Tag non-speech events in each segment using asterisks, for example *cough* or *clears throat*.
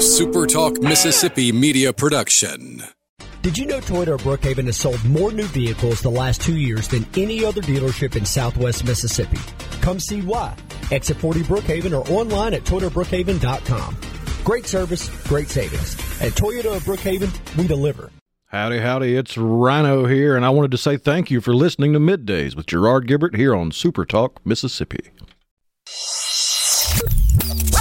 SuperTalk Mississippi media production. Did you know Toyota of Brookhaven has sold more new vehicles the last two years than any other dealership in southwest Mississippi? Come see why. Exit 40 Brookhaven or online at ToyotaBrookhaven.com. Great service, great savings. At Toyota of Brookhaven, we deliver. Howdy, howdy, it's Rhino here, and I wanted to say thank you for listening to Middays with Gerard Gibert here on Super Talk, Mississippi.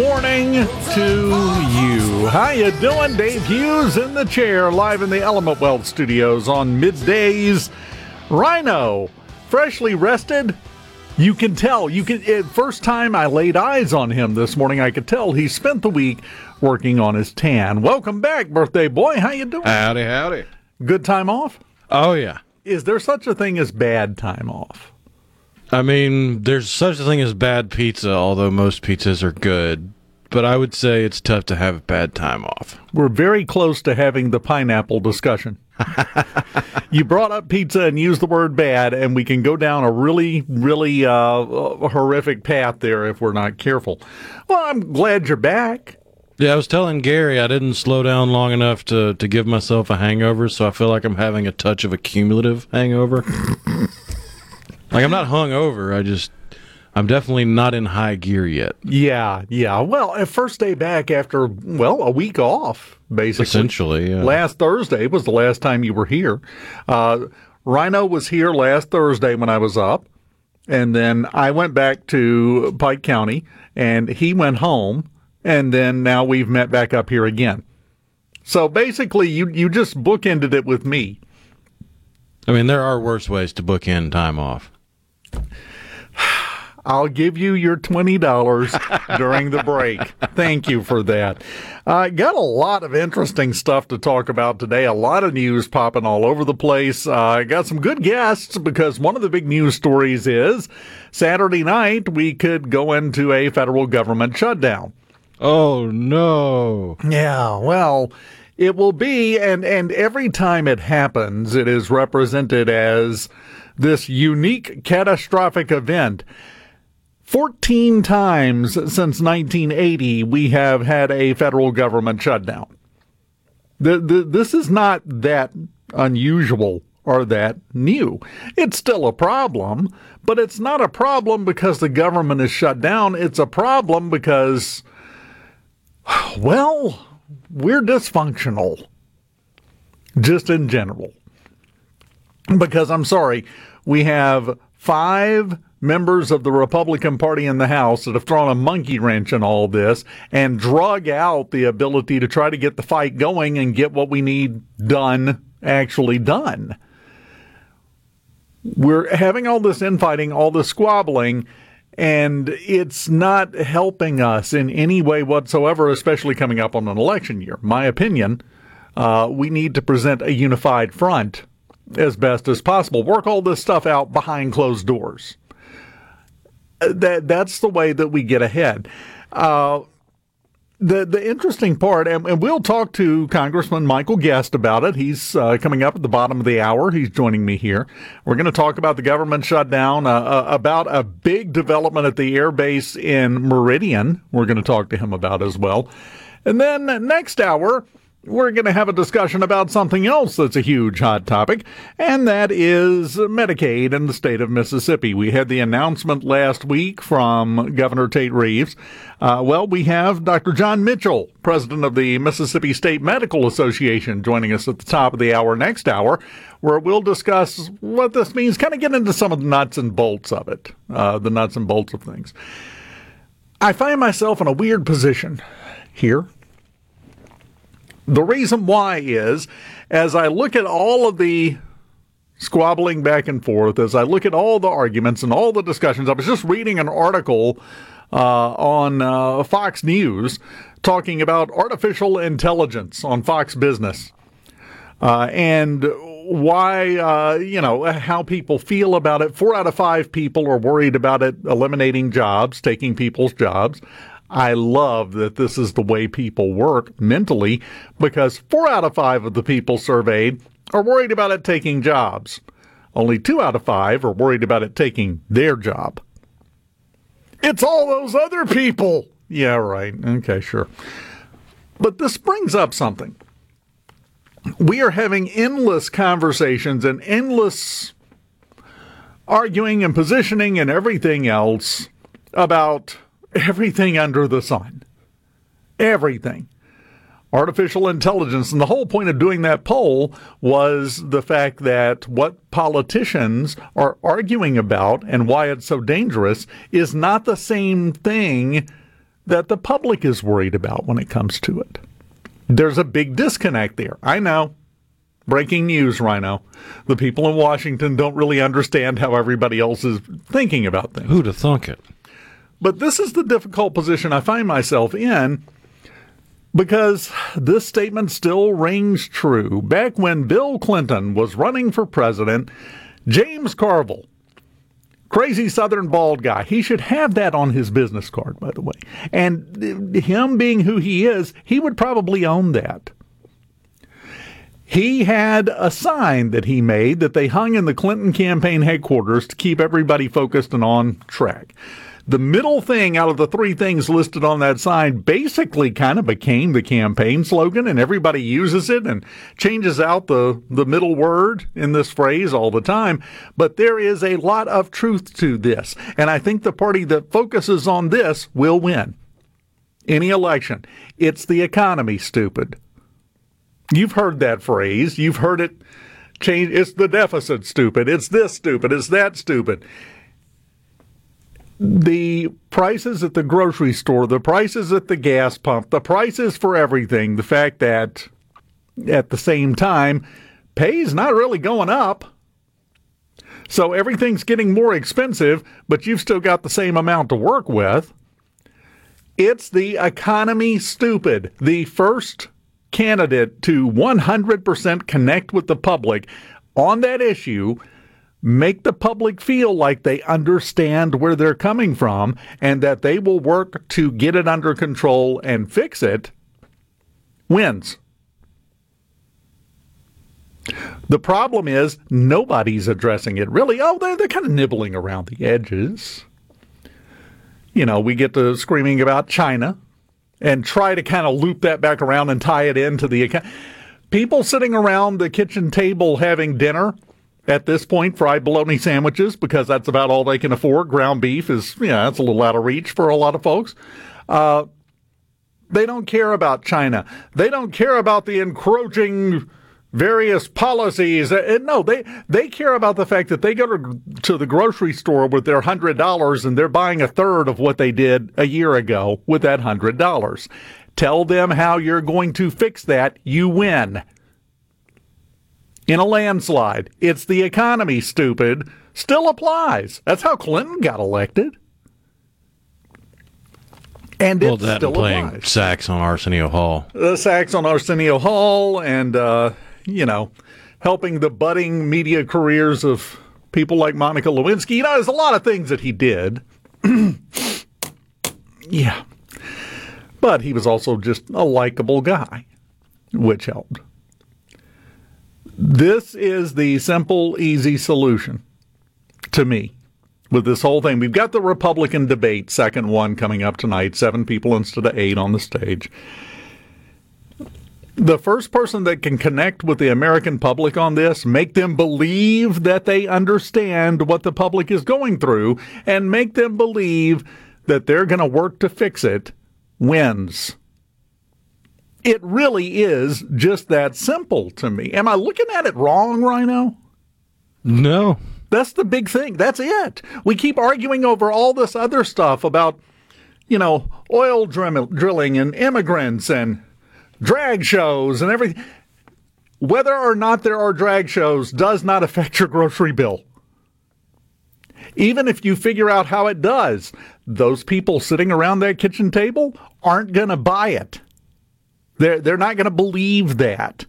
Morning to you. How you doing? Dave Hughes in the chair, live in the Element Wealth Studios on middays. Rhino, freshly rested. You can tell. You can. It, first time I laid eyes on him this morning, I could tell he spent the week working on his tan. Welcome back, birthday boy. How you doing? Howdy, howdy. Good time off? Oh, yeah. Is there such a thing as bad time off? I mean, there's such a thing as bad pizza, although most pizzas are good. But I would say it's tough to have a bad time off. We're very close to having the pineapple discussion. *laughs* you brought up pizza and used the word bad, and we can go down a really, really uh, horrific path there if we're not careful. Well, I'm glad you're back. Yeah, I was telling Gary I didn't slow down long enough to, to give myself a hangover, so I feel like I'm having a touch of a cumulative hangover. *laughs* like I'm not hung over, I just I'm definitely not in high gear yet. Yeah, yeah. Well, first day back after, well, a week off, basically. Essentially, yeah. Last Thursday was the last time you were here. Uh, Rhino was here last Thursday when I was up. And then I went back to Pike County and he went home. And then now we've met back up here again. So basically, you, you just bookended it with me. I mean, there are worse ways to bookend time off. I'll give you your $20 during the break. Thank you for that. I uh, got a lot of interesting stuff to talk about today. A lot of news popping all over the place. Uh, I got some good guests because one of the big news stories is Saturday night we could go into a federal government shutdown. Oh, no. Yeah, well, it will be, and, and every time it happens, it is represented as this unique catastrophic event. 14 times since 1980, we have had a federal government shutdown. The, the, this is not that unusual or that new. It's still a problem, but it's not a problem because the government is shut down. It's a problem because, well, we're dysfunctional, just in general. Because I'm sorry, we have five members of the Republican Party in the House that have thrown a monkey wrench in all this and drug out the ability to try to get the fight going and get what we need done actually done. We're having all this infighting, all this squabbling, and it's not helping us in any way whatsoever, especially coming up on an election year. My opinion, uh, we need to present a unified front as best as possible. Work all this stuff out behind closed doors that that's the way that we get ahead. Uh, the the interesting part, and, and, we'll talk to Congressman Michael Guest about it. He's uh, coming up at the bottom of the hour. He's joining me here. We're going to talk about the government shutdown, uh, uh, about a big development at the air base in Meridian. We're going to talk to him about as well. And then next hour, we're going to have a discussion about something else that's a huge hot topic, and that is Medicaid in the state of Mississippi. We had the announcement last week from Governor Tate Reeves. Uh, well, we have Dr. John Mitchell, president of the Mississippi State Medical Association, joining us at the top of the hour next hour, where we'll discuss what this means, kind of get into some of the nuts and bolts of it, uh, the nuts and bolts of things. I find myself in a weird position here The reason why is as I look at all of the squabbling back and forth, as I look at all the arguments and all the discussions, I was just reading an article uh, on uh, Fox News talking about artificial intelligence on Fox Business. Uh, and why, uh, you know, how people feel about it. Four out of five people are worried about it eliminating jobs, taking people's jobs. I love that this is the way people work mentally because four out of five of the people surveyed are worried about it taking jobs. Only two out of five are worried about it taking their job. It's all those other people. Yeah, right. Okay, sure. But this brings up something. We are having endless conversations and endless arguing and positioning and everything else about everything under the sun. Everything. Artificial intelligence. And the whole point of doing that poll was the fact that what politicians are arguing about and why it's so dangerous is not the same thing that the public is worried about when it comes to it. There's a big disconnect there. I know. Breaking news, Rhino. The people in Washington don't really understand how everybody else is thinking about things. Who'd have thunk it? But this is the difficult position I find myself in because this statement still rings true. Back when Bill Clinton was running for president, James Carville, crazy southern bald guy, he should have that on his business card, by the way. And him being who he is, he would probably own that. He had a sign that he made that they hung in the Clinton campaign headquarters to keep everybody focused and on track the middle thing out of the three things listed on that sign basically kind of became the campaign slogan and everybody uses it and changes out the, the middle word in this phrase all the time. But there is a lot of truth to this. And I think the party that focuses on this will win any election. It's the economy, stupid. You've heard that phrase. You've heard it change. It's the deficit, stupid. It's this stupid. It's that stupid the prices at the grocery store, the prices at the gas pump, the prices for everything, the fact that at the same time, pay's not really going up. So everything's getting more expensive, but you've still got the same amount to work with. It's the economy stupid. The first candidate to 100% connect with the public on that issue make the public feel like they understand where they're coming from and that they will work to get it under control and fix it wins. The problem is nobody's addressing it really. Oh, they're, they're kind of nibbling around the edges. You know, we get to screaming about China and try to kind of loop that back around and tie it into the account. People sitting around the kitchen table having dinner at this point fried bologna sandwiches because that's about all they can afford. Ground beef is, yeah, that's a little out of reach for a lot of folks. Uh, they don't care about China. They don't care about the encroaching various policies. Uh, no, they they care about the fact that they go to, to the grocery store with their hundred dollars and they're buying a third of what they did a year ago with that hundred dollars. Tell them how you're going to fix that. You win in a landslide. It's the economy, stupid. Still applies. That's how Clinton got elected. And well, that still and playing applies. sax on Arsenio Hall. the sax on Arsenio Hall and, uh, you know, helping the budding media careers of people like Monica Lewinsky. You know, there's a lot of things that he did. *clears throat* yeah. But he was also just a likable guy, which helped. This is the simple, easy solution to me with this whole thing. We've got the Republican debate, second one coming up tonight, seven people instead of eight on the stage. The first person that can connect with the American public on this, make them believe that they understand what the public is going through, and make them believe that they're going to work to fix it, wins. It really is just that simple to me. Am I looking at it wrong, Rhino? No. That's the big thing. That's it. We keep arguing over all this other stuff about, you know, oil drill- drilling and immigrants and drag shows and everything. Whether or not there are drag shows does not affect your grocery bill. Even if you figure out how it does, those people sitting around that kitchen table aren't going to buy it. They're, they're not going to believe that.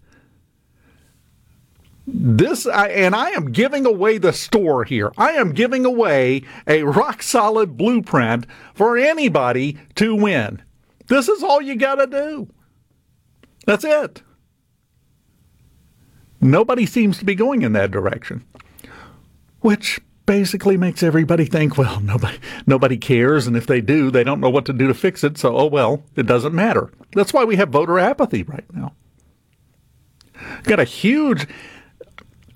This, I, and I am giving away the store here. I am giving away a rock solid blueprint for anybody to win. This is all you got to do. That's it. Nobody seems to be going in that direction, which basically makes everybody think, well, *laughs* nobody nobody cares, and if they do, they don't know what to do to fix it. So, oh well, it doesn't matter. That's why we have voter apathy right now. Got a huge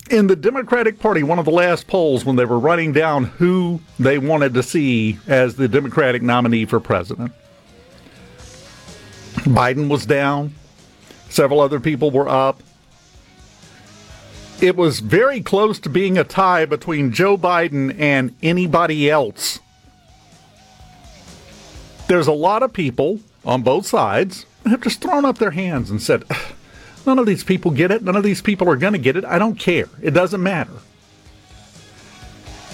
in the Democratic Party, one of the last polls when they were writing down who they wanted to see as the Democratic nominee for president. Biden was down. Several other people were up. It was very close to being a tie between Joe Biden and anybody else. There's a lot of people on both sides have just thrown up their hands and said, None of these people get it. None of these people are going to get it. I don't care. It doesn't matter.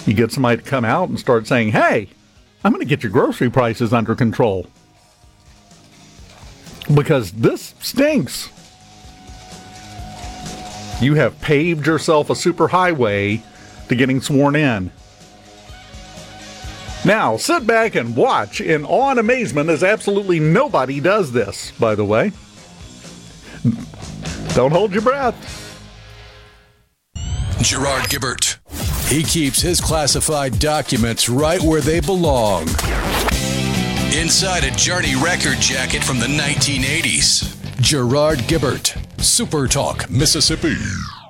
You get somebody to come out and start saying, hey, I'm going to get your grocery prices under control. Because this stinks. You have paved yourself a superhighway to getting sworn in. Now, sit back and watch in awe and amazement as absolutely nobody does this, by the way. Don't hold your breath. Gerard Gibert. He keeps his classified documents right where they belong. Inside a Journey record jacket from the 1980s. Gerard Gibert, Super Talk, Mississippi.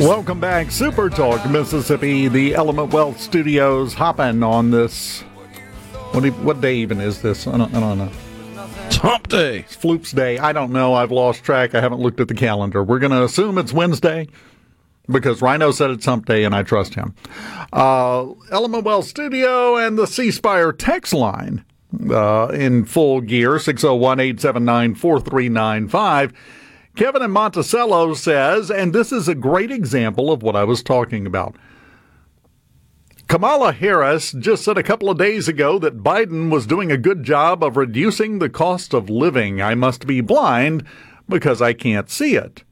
Welcome back, Super Talk Mississippi, the Element Wealth Studios, hopping on this. What, do what day even is this? I don't, I don't know. It's hump day. It's Floop's Day. I don't know. I've lost track. I haven't looked at the calendar. We're going to assume it's Wednesday because Rhino said it's Hump Day, and I trust him. Uh, Element Wealth Studio and the C Spire text line uh, in full gear 601 879 4395. Kevin in Monticello says, and this is a great example of what I was talking about. Kamala Harris just said a couple of days ago that Biden was doing a good job of reducing the cost of living. I must be blind because I can't see it.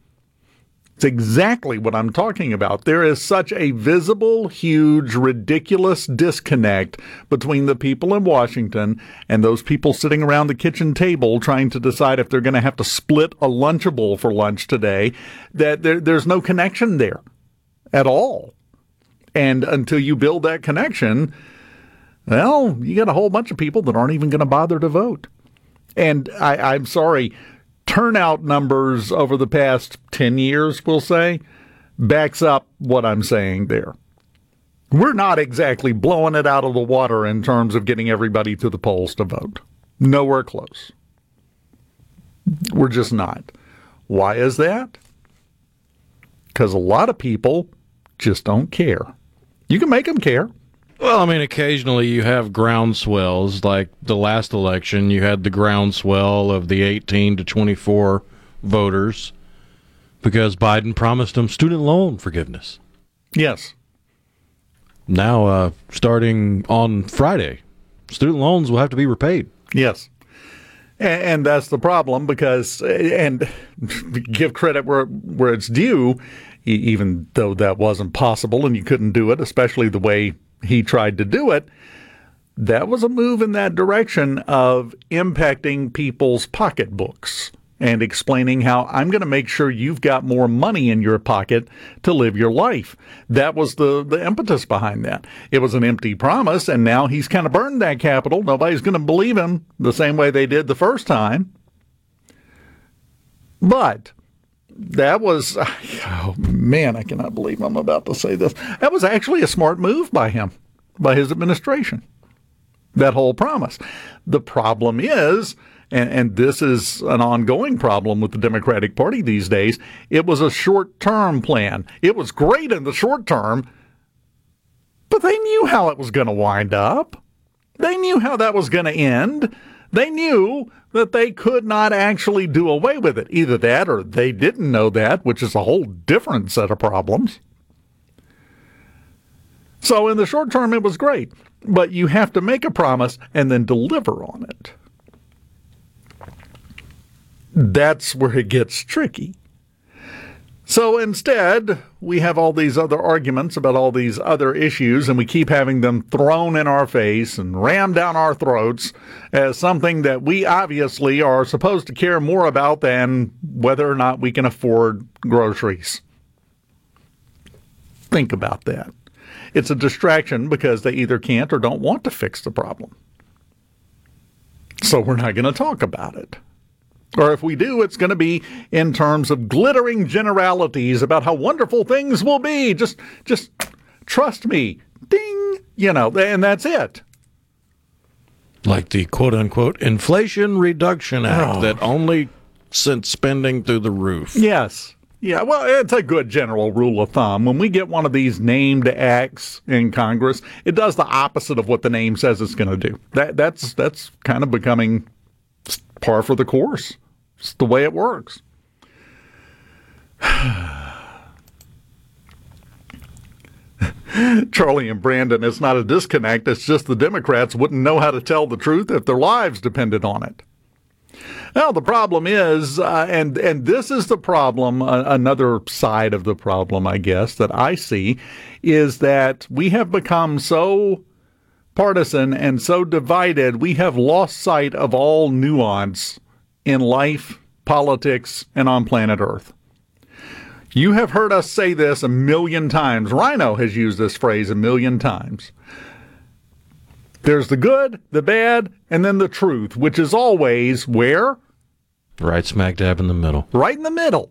It's exactly what I'm talking about. There is such a visible, huge, ridiculous disconnect between the people in Washington and those people sitting around the kitchen table trying to decide if they're going to have to split a Lunchable for lunch today that there, there's no connection there at all. And until you build that connection, well, you got a whole bunch of people that aren't even going to bother to vote. And I, I'm sorry, turnout numbers over the past 10 years, we'll say, backs up what I'm saying there. We're not exactly blowing it out of the water in terms of getting everybody to the polls to vote. Nowhere close. We're just not. Why is that? Because a lot of people just don't care. You can make them care. Well, I mean, occasionally you have groundswells. Like the last election, you had the groundswell of the 18 to 24 voters because Biden promised them student loan forgiveness. Yes. Now, uh, starting on Friday, student loans will have to be repaid. Yes. And, and that's the problem because, and give credit where, where it's due, even though that wasn't possible and you couldn't do it, especially the way he tried to do it, that was a move in that direction of impacting people's pocketbooks. and explaining how I'm going to make sure you've got more money in your pocket to live your life. That was the, the impetus behind that. It was an empty promise, and now he's kind of burned that capital. Nobody's going to believe him the same way they did the first time. But that was, *laughs* oh man, I cannot believe I'm about to say this. That was actually a smart move by him, by his administration. That whole promise. The problem is, and, and this is an ongoing problem with the Democratic Party these days, it was a short term plan. It was great in the short term, but they knew how it was going to wind up. They knew how that was going to end. They knew that they could not actually do away with it. Either that or they didn't know that, which is a whole different set of problems. So, in the short term, it was great, but you have to make a promise and then deliver on it that's where it gets tricky. So instead, we have all these other arguments about all these other issues, and we keep having them thrown in our face and rammed down our throats as something that we obviously are supposed to care more about than whether or not we can afford groceries. Think about that. It's a distraction because they either can't or don't want to fix the problem. So we're not going to talk about it. Or if we do, it's going to be in terms of glittering generalities about how wonderful things will be. Just, just trust me. Ding. You know, and that's it. Like the quote unquote Inflation Reduction Act Oh. that only sent spending through the roof. Yes. Yeah, well, it's a good general rule of thumb. When we get one of these named acts in Congress, it does the opposite of what the name says it's going to do. That that's that's kind of becoming par for the course. It's the way it works. *sighs* Charlie and Brandon, it's not a disconnect. It's just the Democrats wouldn't know how to tell the truth if their lives depended on it. Well, the problem is, uh, and and this is the problem. Uh, another side of the problem, I guess, that I see, is that we have become so partisan and so divided. We have lost sight of all nuance in life, politics, and on planet Earth. You have heard us say this a million times. Rhino has used this phrase a million times. There's the good, the bad, and then the truth, which is always where? Right smack dab in the middle. Right in the middle.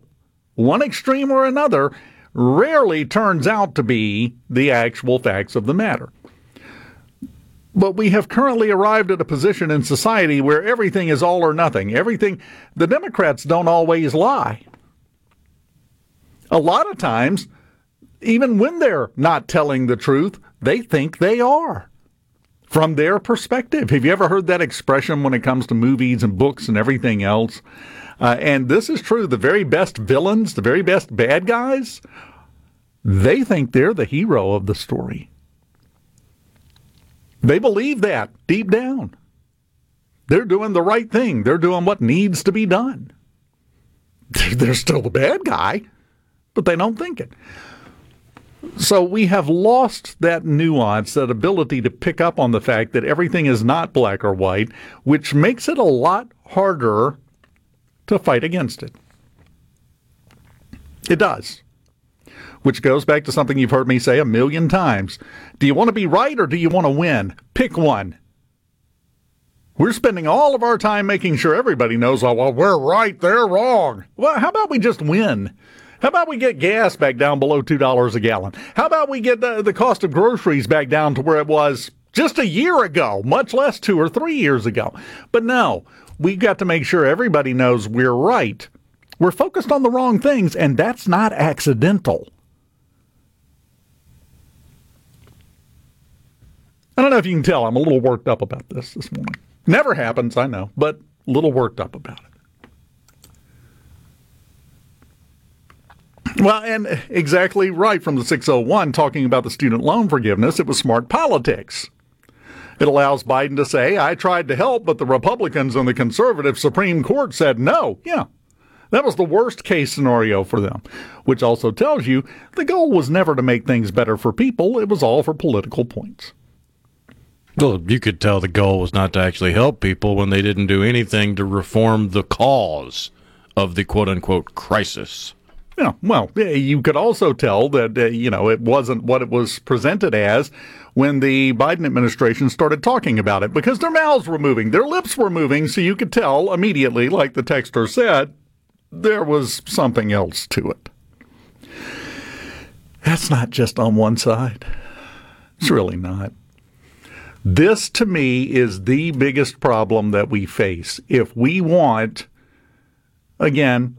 One extreme or another rarely turns out to be the actual facts of the matter. But we have currently arrived at a position in society where everything is all or nothing. Everything, the Democrats don't always lie. A lot of times, even when they're not telling the truth, they think they are from their perspective. Have you ever heard that expression when it comes to movies and books and everything else? Uh, and this is true. The very best villains, the very best bad guys, they think they're the hero of the story. They believe that deep down. They're doing the right thing. They're doing what needs to be done. They're still the bad guy, but they don't think it. So we have lost that nuance, that ability to pick up on the fact that everything is not black or white, which makes it a lot harder to fight against it. It does. Which goes back to something you've heard me say a million times. Do you want to be right or do you want to win? Pick one. We're spending all of our time making sure everybody knows, oh, well, we're right, they're wrong. Well, how about we just win? How about we get gas back down below $2 a gallon? How about we get the, the cost of groceries back down to where it was just a year ago, much less two or three years ago? But no, we've got to make sure everybody knows we're right. We're focused on the wrong things, and that's not accidental. I don't know if you can tell, I'm a little worked up about this this morning. Never happens, I know, but a little worked up about it. Well, and exactly right from the 601 talking about the student loan forgiveness, it was smart politics. It allows Biden to say, I tried to help, but the Republicans and the conservative Supreme Court said no. Yeah. That was the worst case scenario for them, which also tells you the goal was never to make things better for people, it was all for political points. Well, you could tell the goal was not to actually help people when they didn't do anything to reform the cause of the quote unquote crisis. Yeah, well, you could also tell that, uh, you know, it wasn't what it was presented as when the Biden administration started talking about it because their mouths were moving, their lips were moving, so you could tell immediately, like the texter said, there was something else to it. That's not just on one side. It's really not. This, to me, is the biggest problem that we face. If we want, again,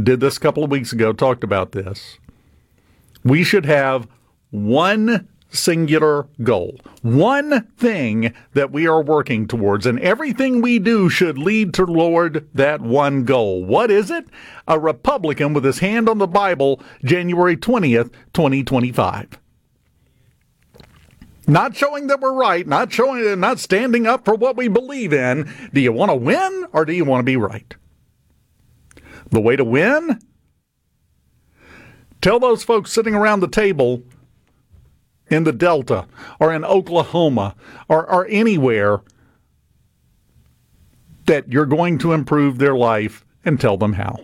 did this a couple of weeks ago, talked about this, we should have one singular goal, one thing that we are working towards, and everything we do should lead toward that one goal. What is it? A Republican with his hand on the Bible, January 20th, 2025. Not showing that we're right, not showing, not standing up for what we believe in. Do you want to win or do you want to be right? The way to win? Tell those folks sitting around the table in the Delta or in Oklahoma or, or anywhere that you're going to improve their life and tell them how.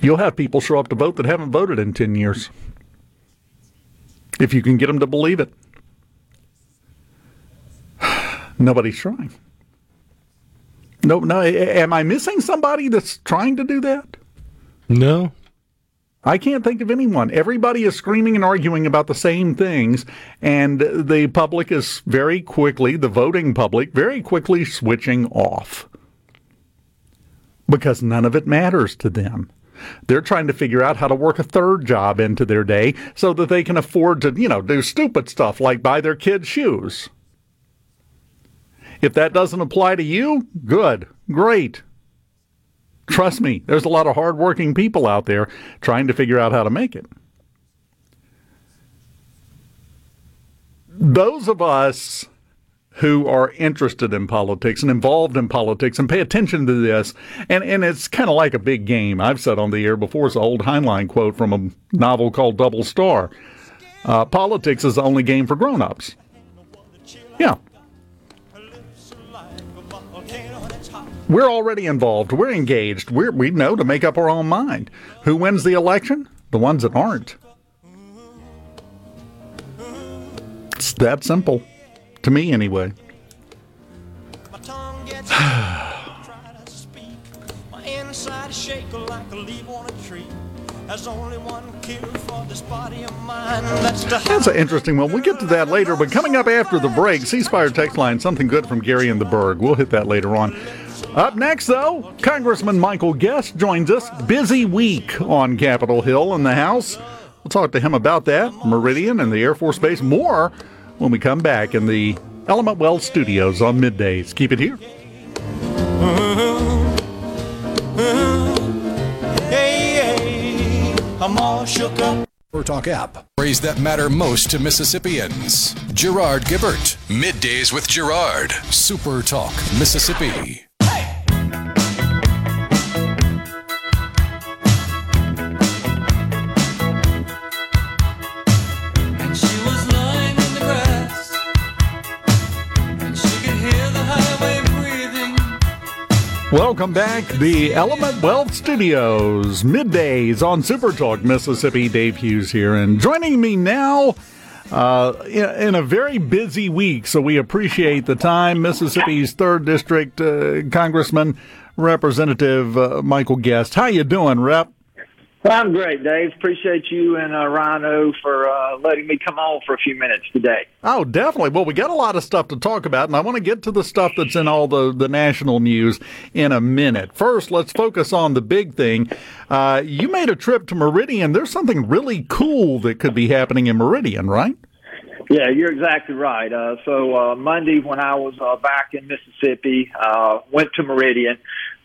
You'll have people show up to vote that haven't voted in 10 years if you can get them to believe it. *sighs* Nobody's trying. No, no. Am I missing somebody that's trying to do that? No. I can't think of anyone. Everybody is screaming and arguing about the same things, and the public is very quickly, the voting public, very quickly switching off because none of it matters to them. They're trying to figure out how to work a third job into their day so that they can afford to, you know, do stupid stuff like buy their kids shoes. If that doesn't apply to you, good, great. Trust me, there's a lot of hardworking people out there trying to figure out how to make it. Those of us who are interested in politics and involved in politics and pay attention to this. And, and it's kind of like a big game. I've said on the air before, it's an old Heinlein quote from a novel called Double Star. Uh, politics is the only game for grown-ups. Yeah. We're already involved. We're engaged. We're, we know to make up our own mind. Who wins the election? The ones that aren't. It's that simple. To me, anyway. That's an interesting one. We'll get to that later, but coming up after the break, C Spire text line, something good from Gary and the Berg. We'll hit that later on. Up next, though, Congressman Michael Guest joins us. Busy week on Capitol Hill in the House. We'll talk to him about that, Meridian and the Air Force Base. More when we come back in the Element Wealth Studios on middays. Keep it here. I'm all shook up. Talk app. Praise that matter most to Mississippians. Gerard Gibert. Middays with Gerard. Super Talk, Mississippi. Welcome back. The Element Wealth Studios, middays on Super Talk Mississippi. Dave Hughes here, and joining me now uh, in, a very busy week. So we appreciate the time. Mississippi's third district uh, Congressman Representative uh, Michael Guest. How you doing, Rep? Well, I'm great, Dave. Appreciate you and uh, Rhino for uh, letting me come on for a few minutes today. Oh, definitely. Well, we got a lot of stuff to talk about, and I want to get to the stuff that's in all the, the national news in a minute. First, let's focus on the big thing. Uh, you made a trip to Meridian. There's something really cool that could be happening in Meridian, right? Yeah, you're exactly right. Uh, so uh, Monday, when I was uh, back in Mississippi, uh, went to Meridian.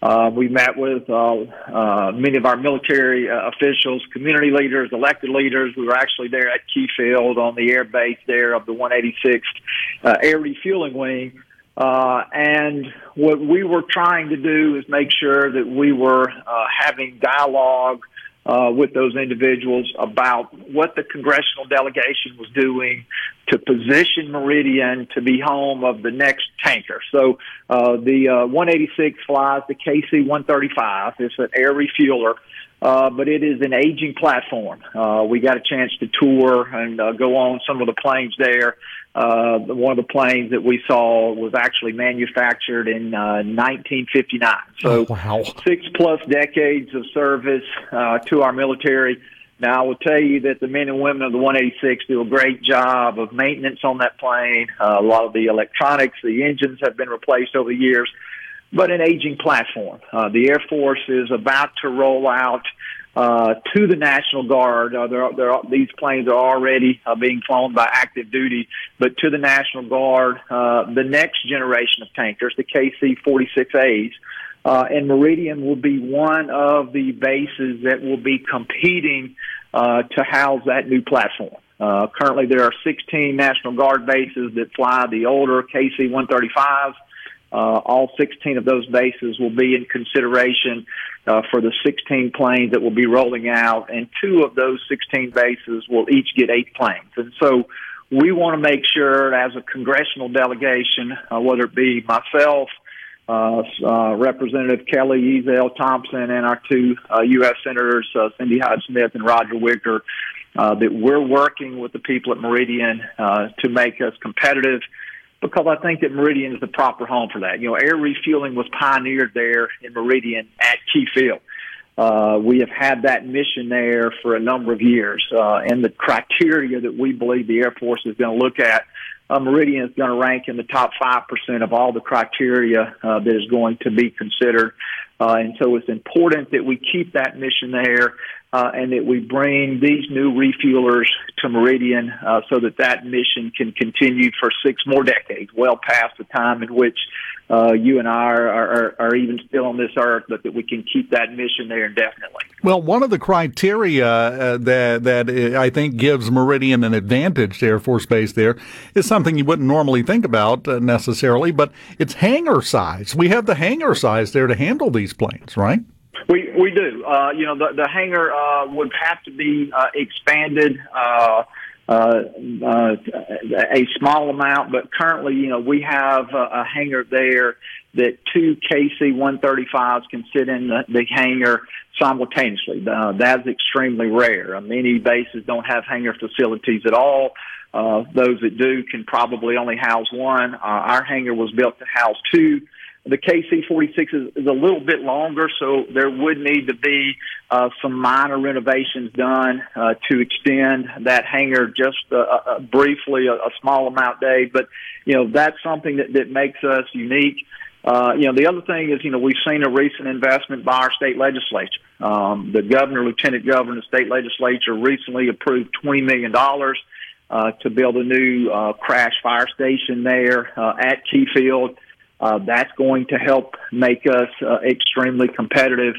Uh, we met with uh, uh, many of our military uh, officials, community leaders, elected leaders. We were actually there at Key Field on the air base there of the 186th uh, Air Refueling Wing. Uh, and what we were trying to do is make sure that we were uh, having dialogue uh, with those individuals about what the congressional delegation was doing to position Meridian to be home of the next tanker. So uh, the uh, 186 flies the KC 135. It's an air refueler. Uh, but it is an aging platform. Uh, we got a chance to tour and uh, go on some of the planes there. Uh, one of the planes that we saw was actually manufactured in uh, 1959. So, oh, wow. six plus decades of service uh, to our military. Now, I will tell you that the men and women of the 186 do a great job of maintenance on that plane. Uh, a lot of the electronics, the engines have been replaced over the years, but an aging platform. Uh, the Air Force is about to roll out uh, to the National Guard. Uh, they're, they're, these planes are already uh, being flown by active duty, but to the National Guard, uh, the next generation of tankers, the KC-46As, uh, and Meridian will be one of the bases that will be competing uh, to house that new platform. Uh, currently, there are 16 National Guard bases that fly the older KC-135s. Uh, all 16 of those bases will be in consideration uh, for the 16 planes that will be rolling out, and two of those 16 bases will each get eight planes. And so we want to make sure, as a congressional delegation, uh, whether it be myself, uh, uh, Representative Kelly Ezell Thompson, and our two uh, U.S. Senators, uh, Cindy Hyde Smith and Roger Wicker, uh, that we're working with the people at Meridian uh, to make us competitive because I think that Meridian is the proper home for that. You know, air refueling was pioneered there in Meridian at Key Field. Uh, we have had that mission there for a number of years, uh, and the criteria that we believe the Air Force is going to look at, uh, Meridian is going to rank in the top five percent of all the criteria uh, that is going to be considered. Uh, and so it's important that we keep that mission there uh, and that we bring these new refuelers to Meridian uh, so that that mission can continue for six more decades, well past the time in which uh, you and I are, are, are, even still on this earth, but that we can keep that mission there indefinitely. Well, one of the criteria uh, that that I think gives Meridian an advantage to Air Force Base there is something you wouldn't normally think about uh, necessarily, but it's hangar size. We have the hangar size there to handle these planes, right? We we do. Uh, you know, the the hangar uh, would have to be uh, expanded. Uh, uh, uh, a small amount, but currently, you know, we have a, a hangar there that two KC-135s can sit in the, the hangar simultaneously. That's extremely rare. Many bases don't have hangar facilities at all. Those that do can probably only house one. Our hangar was built to house two the KC46 is, is a little bit longer, so there would need to be uh, some minor renovations done uh, to extend that hangar just uh, uh, briefly, a, a small amount day. But you know that's something that, that makes us unique. Uh, you know, the other thing is, you know, we've seen a recent investment by our state legislature. Um, the governor, lieutenant governor, the state legislature recently approved $20 million uh, to build a new uh, crash fire station there uh, at Key Field. Uh, that's going to help make us uh, extremely competitive.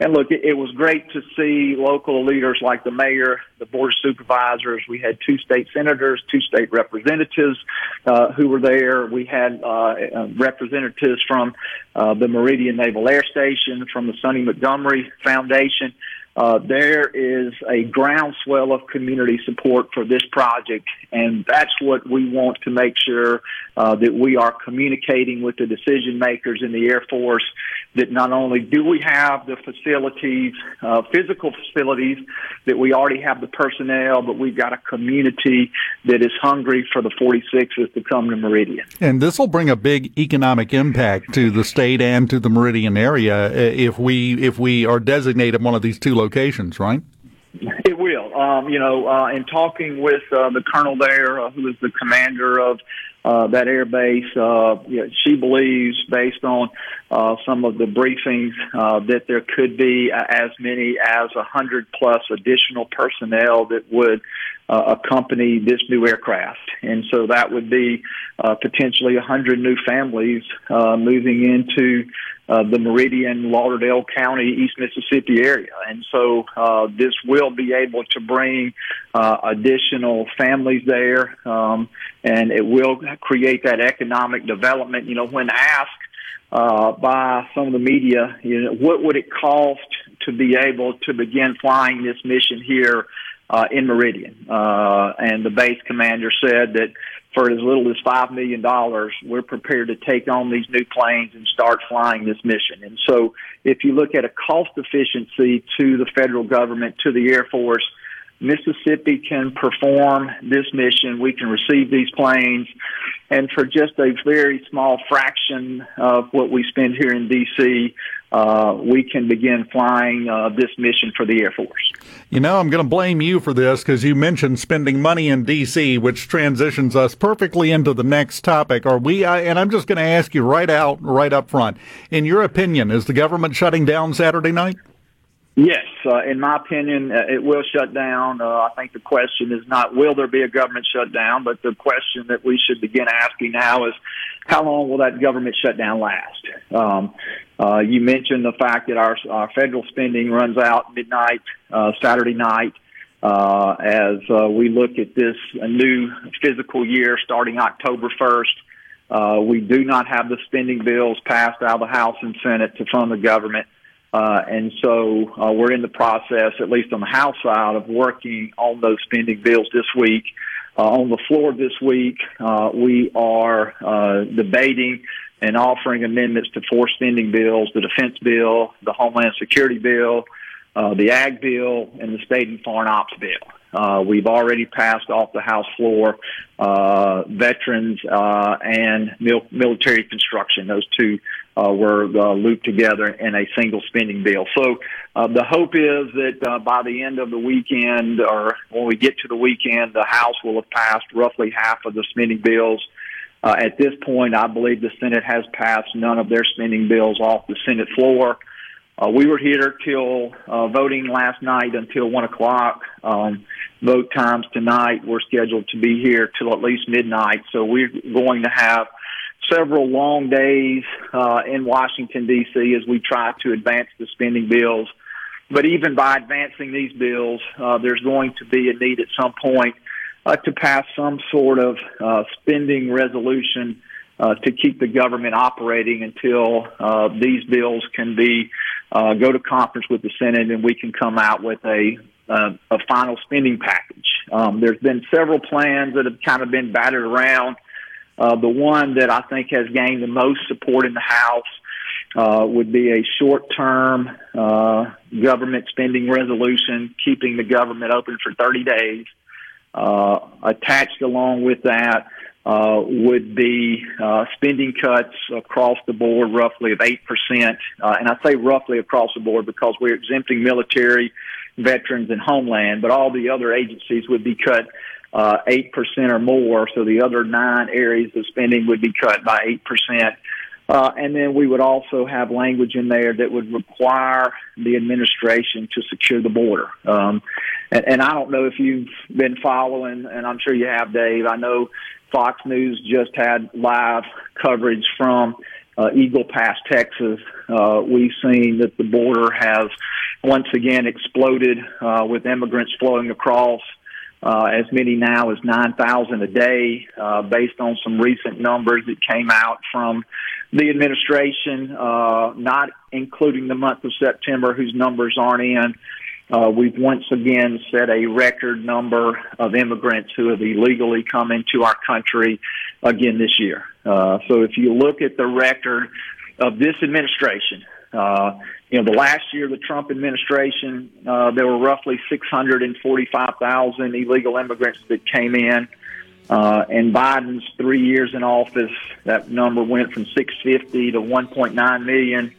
And look, it, it was great to see local leaders like the mayor, the board of supervisors. We had two state senators, two state representatives uh, who were there. We had uh, uh, representatives from uh, the Meridian Naval Air Station, from the Sonny Montgomery Foundation. Uh, there is a groundswell of community support for this project, and that's what we want to make sure uh, that we are communicating with the decision makers in the Air Force that not only do we have the facilities, uh, physical facilities, that we already have the personnel, but we've got a community that is hungry for the 46s to come to Meridian. And this will bring a big economic impact to the state and to the Meridian area uh, if we if we are designated one of these two locations, right? It will. Um, you know, uh, in talking with uh, the colonel there, uh, who is the commander of uh, that air base. Uh, you know, she believes, based on uh, some of the briefings, uh, that there could be as many as a hundred plus additional personnel that would uh, accompany this new aircraft, and so that would be uh, potentially a hundred new families uh, moving into uh, the Meridian, Lauderdale County, East Mississippi area. And so uh, this will be able to bring uh, additional families there, um, and it will create that economic development. You know, when asked uh, by some of the media, you know, what would it cost to be able to begin flying this mission here uh, in Meridian. Uh, and the base commander said that for as little as $5 million, we're prepared to take on these new planes and start flying this mission. And so if you look at a cost efficiency to the federal government, to the Air Force, Mississippi can perform this mission. We can receive these planes, and for just a very small fraction of what we spend here in D.C., uh, we can begin flying uh, this mission for the Air Force. You know, I'm going to blame you for this because you mentioned spending money in D.C., which transitions us perfectly into the next topic. Are we? Uh, and I'm just going to ask you right out, right up front. In your opinion, is the government shutting down Saturday night? Yes, uh, in my opinion, uh, it will shut down. Uh, I think the question is not will there be a government shutdown, but the question that we should begin asking now is how long will that government shutdown last? Um, uh, you mentioned the fact that our, our federal spending runs out midnight uh, Saturday night. Uh, as uh, we look at this new fiscal year starting October 1st, uh, we do not have the spending bills passed out of the House and Senate to fund the government. Uh, and so uh, we're in the process, at least on the House side, of working on those spending bills this week. Uh, on the floor this week, uh, we are uh, debating and offering amendments to four spending bills the defense bill, the homeland security bill, uh, the ag bill, and the state and foreign ops bill. Uh, we've already passed off the House floor uh, veterans uh, and mil- military construction. Those two uh, were uh, looped together in a single spending bill. So uh, the hope is that uh, by the end of the weekend, or when we get to the weekend, the House will have passed roughly half of the spending bills. Uh, at this point, I believe the Senate has passed none of their spending bills off the Senate floor. Uh, we were here till uh, voting last night until one o'clock. Um, vote times tonight we're scheduled to be here till at least midnight. So we're going to have several long days uh, in Washington D.C. as we try to advance the spending bills. But even by advancing these bills, uh, there's going to be a need at some point uh, to pass some sort of uh, spending resolution uh, to keep the government operating until uh, these bills can be uh, go to conference with the Senate and we can come out with a uh, a final spending package. Um, there's been several plans that have kind of been battered around. Uh, the one that I think has gained the most support in the House uh, would be a short-term uh, government spending resolution, keeping the government open for 30 days. Uh, attached along with that uh, would be uh, spending cuts across the board, roughly of 8%. Uh, and I say roughly across the board because we're exempting military, veterans, and homeland, but all the other agencies would be cut uh, 8% or more. So the other nine areas of spending would be cut by 8%. Uh, and then we would also have language in there that would require the administration to secure the border. Um, and, and I don't know if you've been following, and I'm sure you have, Dave. I know Fox News just had live coverage from uh, Eagle Pass, Texas. Uh, we've seen that the border has once again exploded uh, with immigrants flowing across uh, as many now as 9,000 a day, uh, based on some recent numbers that came out from the administration, uh, not including the month of September, whose numbers aren't in. Uh, we've once again set a record number of immigrants who have illegally come into our country again this year. Uh, so if you look at the record of this administration, uh, you know, the last year, the Trump administration, uh, there were roughly 645,000 illegal immigrants that came in. Uh, in Biden's three years in office, that number went from 650 to 1.9 million,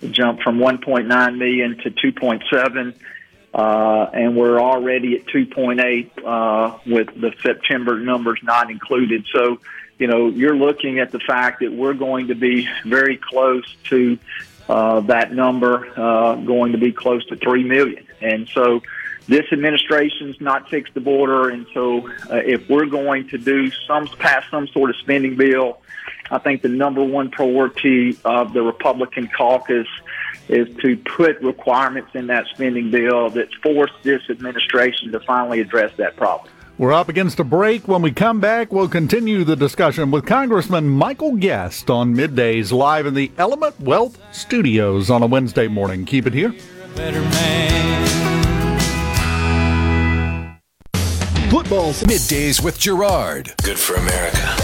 it jumped from 1.9 million to 2.7. Uh, and we're already at 2.8 uh, with the September numbers not included. So, you know, you're looking at the fact that we're going to be very close to uh, that number uh, going to be close to three million. And so this administration's not fixed the border, and so uh, if we're going to do some pass some sort of spending bill, I think the number one priority of the Republican caucus is to put requirements in that spending bill that force this administration to finally address that problem. We're up against a break. When we come back, we'll continue the discussion with Congressman Michael Guest on middays live in the Element Wealth Studios on a Wednesday morning. Keep it here. Better man. Football's middays with Gerard. Good for America.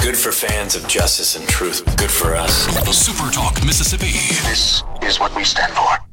Good for fans of justice and truth. Good for us. Super Talk Mississippi. This is what we stand for.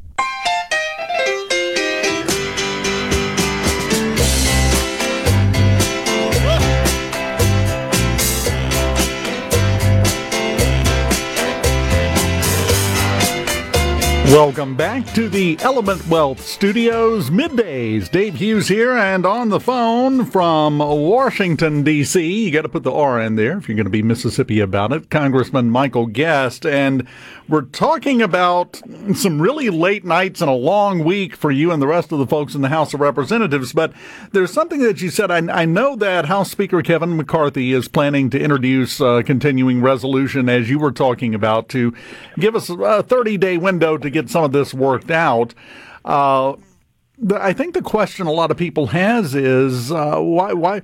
Welcome back to the Element Wealth Studios middays. Dave Hughes here, and on the phone from Washington, D.C. You got to put the R in there if you're going to be Mississippi about it. Congressman Michael Guest. And we're talking about some really late nights and a long week for you and the rest of the folks in the House of Representatives. But there's something that you said. I, I know that House Speaker Kevin McCarthy is planning to introduce a continuing resolution, as you were talking about, to give us a 30 day window to get some of this worked out. Uh, the, I think the question a lot of people has is uh, why why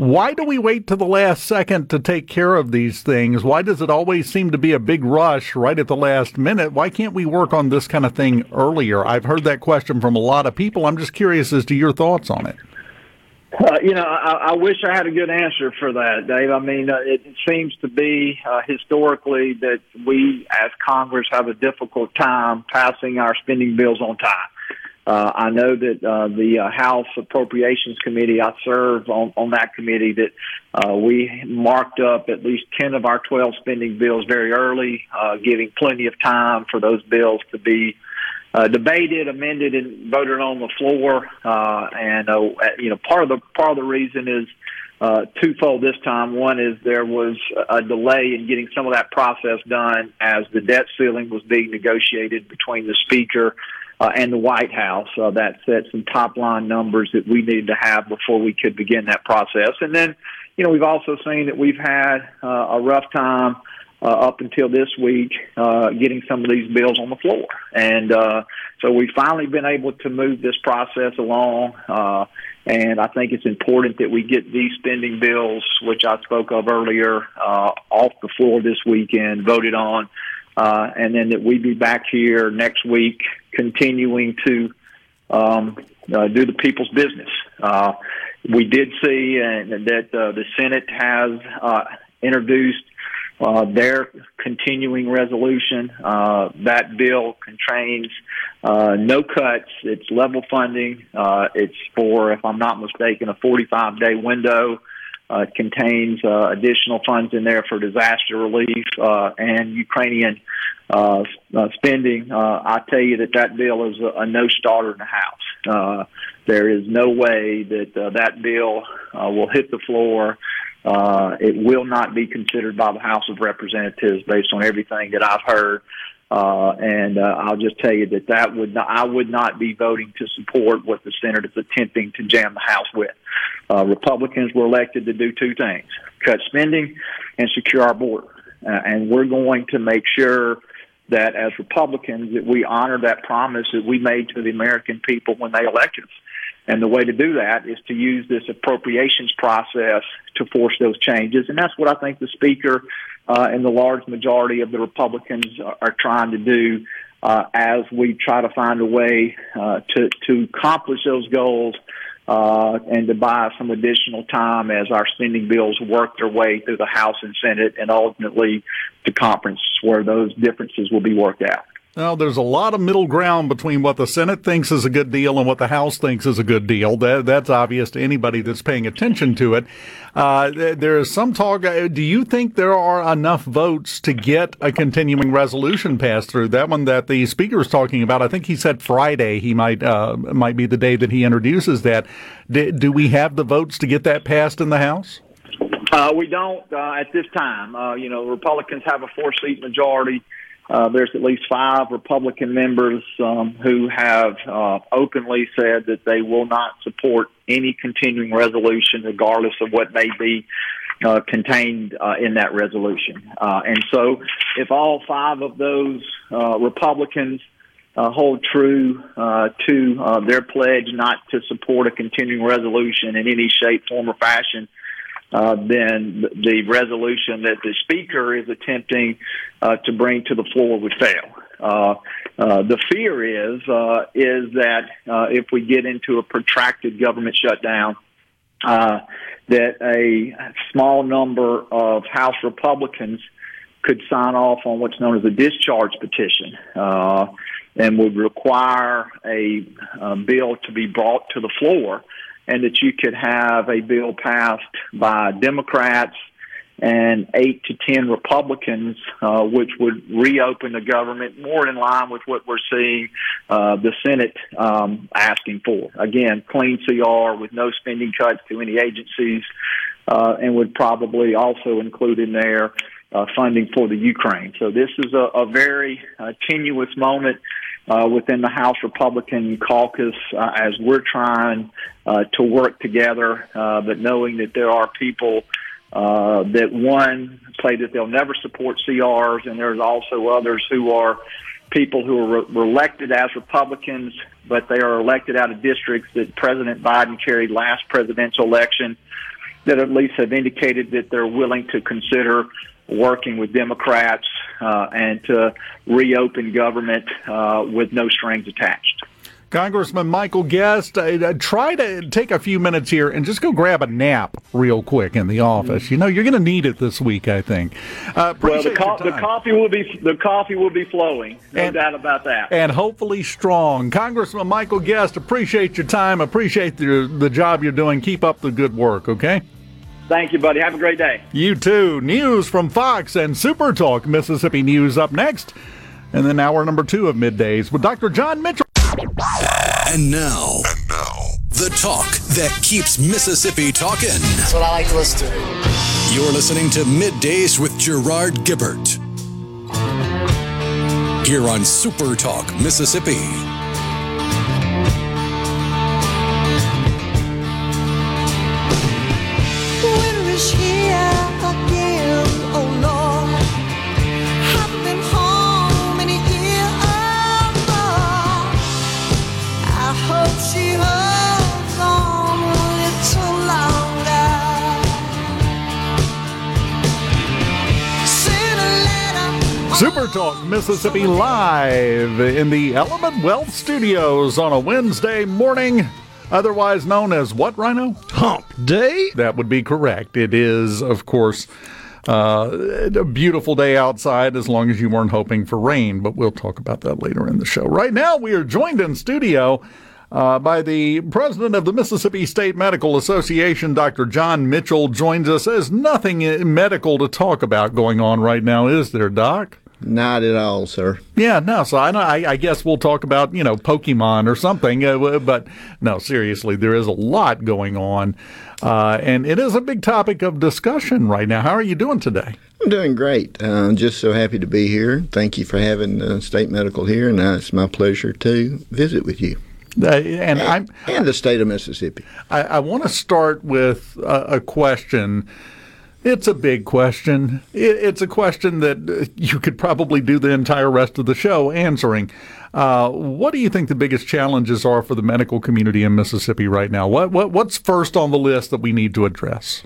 why do we wait to the last second to take care of these things? Why does it always seem to be a big rush right at the last minute? Why can't we work on this kind of thing earlier? I've heard that question from a lot of people. I'm just curious as to your thoughts on it. Uh, you know, I, I wish I had a good answer for that, Dave. I mean, uh, it seems to be uh, historically that we, as Congress, have a difficult time passing our spending bills on time. Uh, I know that uh, the uh, House Appropriations Committee, I serve on, on that committee, that uh, we marked up at least 10 of our 12 spending bills very early, uh, giving plenty of time for those bills to be uh, debated, amended, and voted on the floor. Uh, and uh, you know, part of the part of the reason is uh, twofold this time. One is there was a delay in getting some of that process done as the debt ceiling was being negotiated between the speaker uh, and the White House. Uh, that set some top line numbers that we needed to have before we could begin that process. And then, you know, we've also seen that we've had uh, a rough time uh, up until this week uh, getting some of these bills on the floor. And uh, so we've finally been able to move this process along. Uh, and I think it's important that we get these spending bills, which I spoke of earlier, uh, off the floor this weekend, voted on uh, and then that we be back here next week continuing to um, uh, do the people's business. Uh, we did see uh, that uh, the Senate has uh, introduced uh, their continuing resolution. Uh, that bill contains uh, no cuts. It's level funding. Uh, it's for, if I'm not mistaken, a 45 day window. Uh, it contains uh, additional funds in there for disaster relief and Ukrainian spending. I tell you that that bill is a, a no starter in the House. There is no way that that bill will hit the floor. Uh, it will not be considered by the House of Representatives based on everything that I've heard. Uh, and uh, I'll just tell you that that would not, I would not be voting to support what the Senate is attempting to jam the House with. Uh, Republicans were elected to do two things: cut spending and secure our border. Uh, and we're going to make sure that as Republicans that we honor that promise that we made to the American people when they elected us. And the way to do that is to use this appropriations process to force those changes. And that's what I think the Speaker uh, and the large majority of the Republicans are, are trying to do uh, as we try to find a way uh, to, to accomplish those goals uh, and to buy some additional time as our spending bills work their way through the House and Senate and ultimately to conference where those differences will be worked out. Well, there's a lot of middle ground between what the Senate thinks is a good deal and what the House thinks is a good deal. That, that's obvious to anybody that's paying attention to it. Uh, there is some talk. Uh, do you think there are enough votes to get a continuing resolution passed through? That one that the speaker is talking about, I think he said Friday. He might uh, might be the day that he introduces that. D- do we have the votes to get that passed in the House? Uh, we don't uh, at this time. Uh, you know, Republicans have a four seat majority. Uh, there's at least five Republican members um, who have uh, openly said that they will not support any continuing resolution, regardless of what may be uh, contained uh, in that resolution. Uh, and so, if all five of those uh, Republicans uh, hold true uh, to uh, their pledge not to support a continuing resolution in any shape, form, or fashion, uh, then the resolution that the speaker is attempting uh, to bring to the floor would fail. Uh, uh, the fear is uh, is that uh, if we get into a protracted government shutdown, uh, that a small number of House Republicans could sign off on what's known as a discharge petition uh, and would require a, a bill to be brought to the floor and that you could have a bill passed by Democrats and eight to ten Republicans, uh, which would reopen the government more in line with what we're seeing uh, the Senate um, asking for. Again, clean CR with no spending cuts to any agencies, uh, and would probably also include in there uh, funding for the Ukraine. So this is a, a very uh, tenuous moment uh, within the House Republican caucus uh, as we're trying uh, to work together, uh, but knowing that there are people uh, that one say that they'll never support CRs, and there's also others who are people who are re- elected as Republicans, but they are elected out of districts that President Biden carried last presidential election that at least have indicated that they're willing to consider working with Democrats uh, and to reopen government uh, with no strings attached. Congressman Michael Guest, uh, try to take a few minutes here and just go grab a nap real quick in the office. You know, you're going to need it this week, I think. Uh, well, the, co- the, coffee will be the coffee will be flowing, no and, doubt about that, and hopefully strong. Congressman Michael Guest, appreciate your time, appreciate the the job you're doing. Keep up the good work, okay? Thank you, buddy. Have a great day. You too. News from Fox and Super Talk Mississippi News up next, and then hour number two of middays with Dr. John Mitchell. And now, and now, the talk that keeps Mississippi talking. That's what I like to listen to. You're listening to Middays with Gerard Gibert Here on Super Talk, Mississippi. Super Talk Mississippi live in the Element Wealth Studios on a Wednesday morning, otherwise known as what, Rhino? Hump Day? That would be correct. It is, of course, uh, a beautiful day outside as long as you weren't hoping for rain, but we'll talk about that later in the show. Right now, we are joined in studio. Uh, by the president of the Mississippi State Medical Association, Dr. John Mitchell, joins us. There's nothing uh, medical to talk about going on right now, is there, Doc? Not at all, sir. Yeah, no. So I, I, I guess we'll talk about you know Pokemon or something. Uh, but no, seriously, there is a lot going on, uh, and it is a big topic of discussion right now. How are you doing today? I'm doing great. I'm uh, just so happy to be here. Thank you for having uh, State Medical here, and uh, it's my pleasure to visit with you. Uh, and I'm and the state of Mississippi. I, I want to start with a, a question. It's a big question. It's a question that uh, you could probably do the entire rest of the show answering. Uh, what do you think the biggest challenges are for the medical community in Mississippi right now? What, what what's first on the list that we need to address?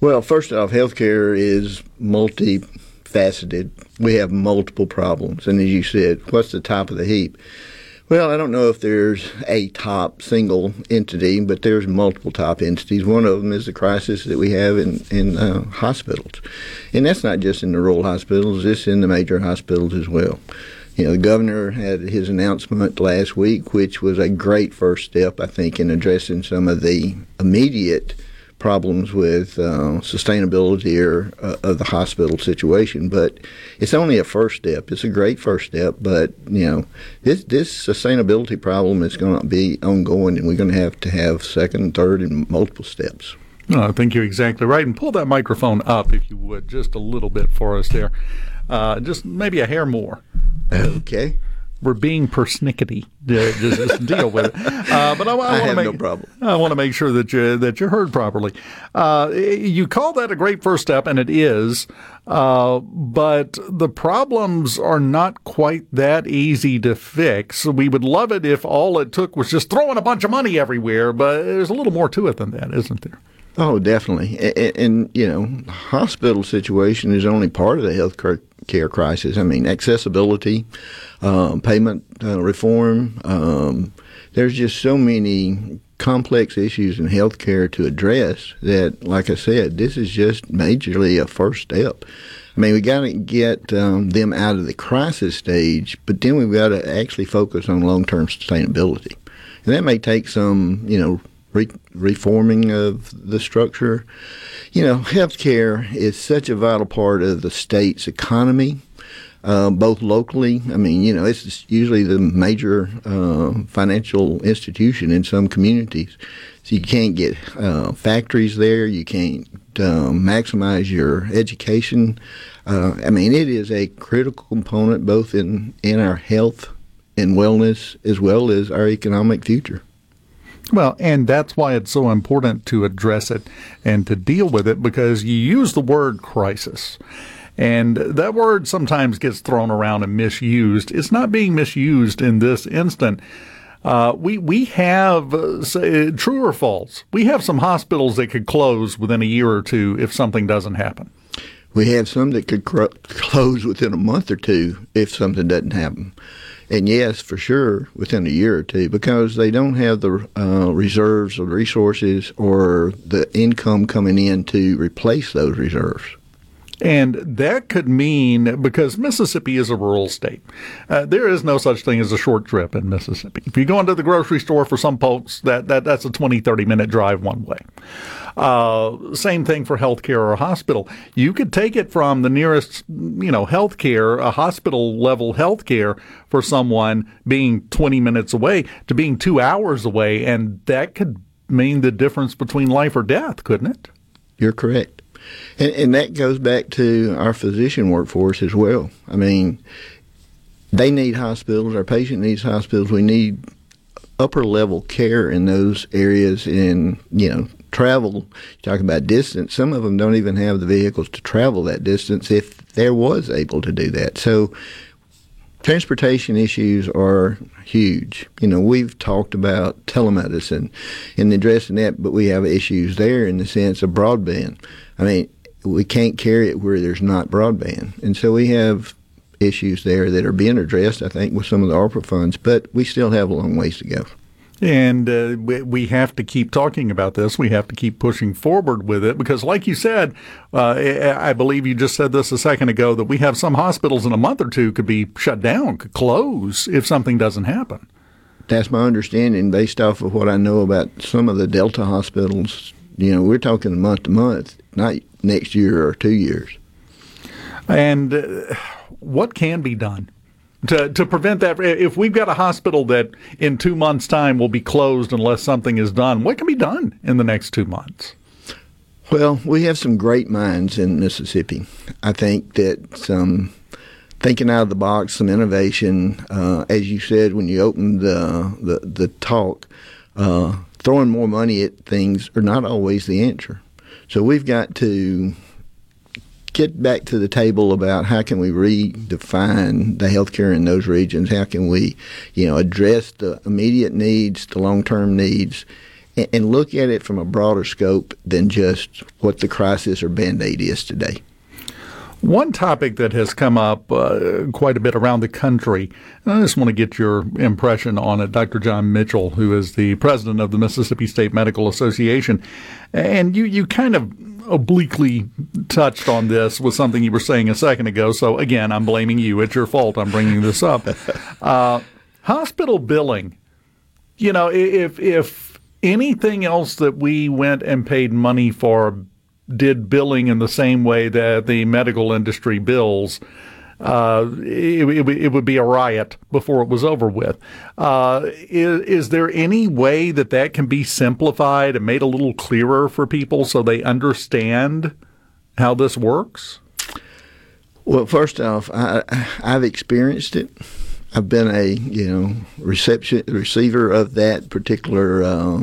Well, first off, healthcare is multifaceted. We have multiple problems, and as you said, what's the top of the heap? Well, I don't know if there's a top single entity, but there's multiple top entities. One of them is the crisis that we have in in uh, hospitals, and that's not just in the rural hospitals; it's in the major hospitals as well. You know, the governor had his announcement last week, which was a great first step, I think, in addressing some of the immediate problems with uh, sustainability or uh, of the hospital situation. But it's only a first step. It's a great first step, but you know this this sustainability problem is going to be ongoing, and we're going to have to have second, third, and multiple steps. No, I think you're exactly right. And pull that microphone up, if you would, just a little bit for us there. Uh, just maybe a hair more. Okay. We're being persnickety. Just, *laughs* just deal with it. Uh, but I, I, want to make no problem. I want to make sure that you that you're heard properly. Uh, you call that a great first step, and it is. Uh, but the problems are not quite that easy to fix. We would love it if all it took was just throwing a bunch of money everywhere, but there's a little more to it than that, isn't there? Oh, definitely. And, and, you know, hospital situation is only part of the health care crisis. I mean, accessibility, um, payment uh, reform. Um, there's just so many complex issues in healthcare to address that, like I said, this is just majorly a first step. I mean, we got to get um, them out of the crisis stage, but then we've got to actually focus on long term sustainability. And that may take some, you know, re- reforming of the structure. You know, healthcare is such a vital part of the state's economy. Uh, both locally, I mean, you know, it's usually the major uh, financial institution in some communities. So you can't get uh, factories there. You can't uh, maximize your education. Uh, I mean, it is a critical component both in, in our health and wellness as well as our economic future. Well, and that's why it's so important to address it and to deal with it because you use the word crisis. And that word sometimes gets thrown around and misused. It's not being misused in this instant. Uh, we we have uh, say, true or false. We have some hospitals that could close within a year or two if something doesn't happen. We have some that could cr- close within a month or two if something doesn't happen. And yes, for sure, within a year or two, because they don't have the uh, reserves or resources or the income coming in to replace those reserves. And that could mean because Mississippi is a rural state, uh, there is no such thing as a short trip in Mississippi. If you go into the grocery store for some folks, that, that that's a 20, 30 minute drive one way. Uh, same thing for healthcare or hospital. You could take it from the nearest, you know, healthcare, a hospital level healthcare for someone being 20 minutes away to being two hours away, and that could mean the difference between life or death, couldn't it? You're correct. And, and that goes back to our physician workforce as well. I mean, they need hospitals. Our patient needs hospitals. We need upper level care in those areas. In you know, travel. Talk about distance. Some of them don't even have the vehicles to travel that distance if there was able to do that. So transportation issues are huge. You know, we've talked about telemedicine and addressing that, but we have issues there in the sense of broadband. I mean, we can't carry it where there's not broadband. And so we have issues there that are being addressed, I think, with some of the ARPA funds, but we still have a long ways to go. And uh, we have to keep talking about this. We have to keep pushing forward with it because, like you said, uh, I believe you just said this a second ago that we have some hospitals in a month or two could be shut down, could close if something doesn't happen. That's my understanding based off of what I know about some of the Delta hospitals. You know, we're talking month to month, not next year or two years. And uh, what can be done? To, to prevent that. If we've got a hospital that in two months' time will be closed unless something is done, what can be done in the next two months? Well, we have some great minds in Mississippi. I think that some thinking out of the box, some innovation. Uh, as you said when you opened the the, the talk, uh, throwing more money at things are not always the answer. So we've got to get back to the table about how can we redefine the healthcare in those regions? How can we, you know, address the immediate needs, the long-term needs, and, and look at it from a broader scope than just what the crisis or band-aid is today. One topic that has come up uh, quite a bit around the country, I just want to get your impression on it. Dr. John Mitchell, who is the president of the Mississippi State Medical Association, and you, you kind of obliquely touched on this with something you were saying a second ago. So again, I'm blaming you. It's your fault. I'm bringing this up. *laughs* Uh, hospital billing. You know, if if anything else that we went and paid money for did billing in the same way that the medical industry bills, uh, it, it, it, would be a riot before it was over with. Uh, is, is, there any way that that can be simplified and made a little clearer for people so they understand how this works? Well, first off, I, I've experienced it. I've been a you know reception receiver of that particular uh,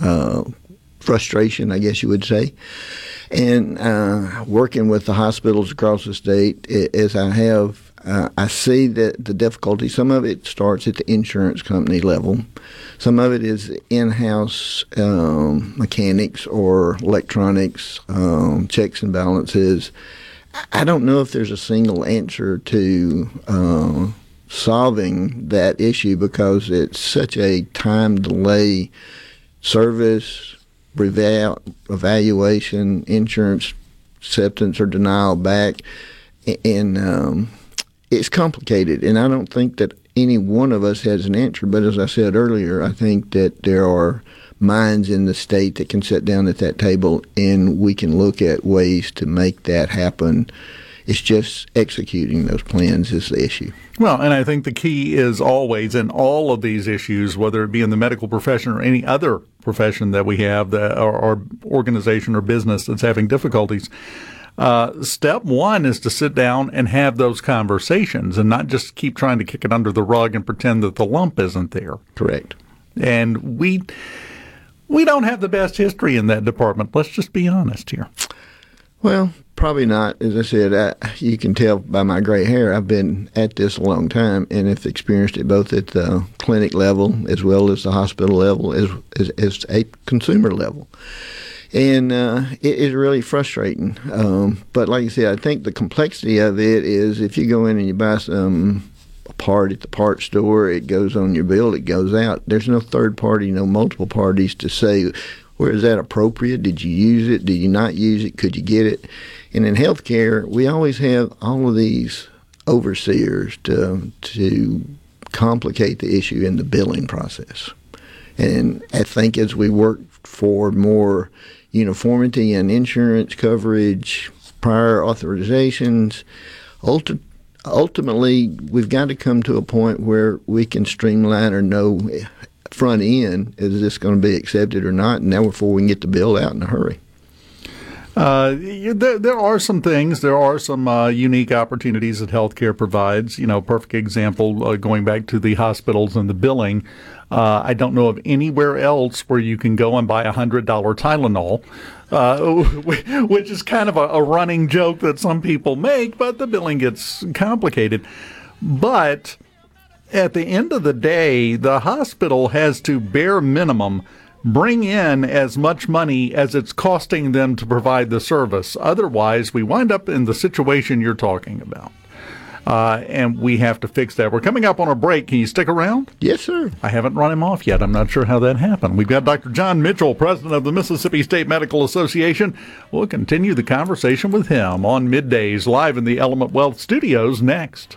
uh frustration, I guess you would say. And uh, working with the hospitals across the state, as I have uh, I see that the difficulty. Some of it starts at the insurance company level. Some of it is in-house um, mechanics or electronics um, checks and balances. I don't know if there's a single answer to uh, solving that issue because it's such a time delay service reval- evaluation insurance acceptance or denial back. And um, it's complicated and i don't think that any one of us has an answer but as i said earlier i think that there are minds in the state that can sit down at that table and we can look at ways to make that happen. It's just executing those plans is the issue. Well, and I think the key is always in all of these issues, whether it be in the medical profession or any other profession that we have, that, or, or organization or business that's having difficulties. Uh, step one is to sit down and have those conversations and not just keep trying to kick it under the rug and pretend that the lump isn't there. correct And we we don't have the best history in that department. Let's just be honest here. Well, probably not. As I said, I, you can tell by my gray hair, I've been at this a long time and have experienced it both at the clinic level as well as the hospital level, as as, as a consumer level. And uh, it is really frustrating. Um, but like I said, I think the complexity of it is if you go in and you buy some part at the part store, it goes on your bill, it goes out. There's no third party, no multiple parties to say, where is that appropriate? Did you use it? Did you not use it? Could you get it? And in healthcare, we always have all of these overseers to to complicate the issue in the billing process. And I think as we work for more uniformity in insurance coverage, prior authorizations, ulti- ultimately we've got to come to a point where we can streamline or know front end is this going to be accepted or not, and now before we can get the bill out in a hurry. Uh, there, there are some things. There are some uh, unique opportunities that healthcare provides. You know, perfect example uh, going back to the hospitals and the billing. Uh, I don't know of anywhere else where you can go and buy a hundred dollar Tylenol, uh, *laughs* which is kind of a, a running joke that some people make. But the billing gets complicated. But at the end of the day, the hospital has to bare minimum bring in as much money as it's costing them to provide the service. Otherwise, we wind up in the situation you're talking about. Uh, and we have to fix that. We're coming up on a break. Can you stick around? Yes, sir. I haven't run him off yet. I'm not sure how that happened. We've got Dr. John Mitchell, president of the Mississippi State Medical Association. We'll continue the conversation with him on middays live in the Element Wealth studios next.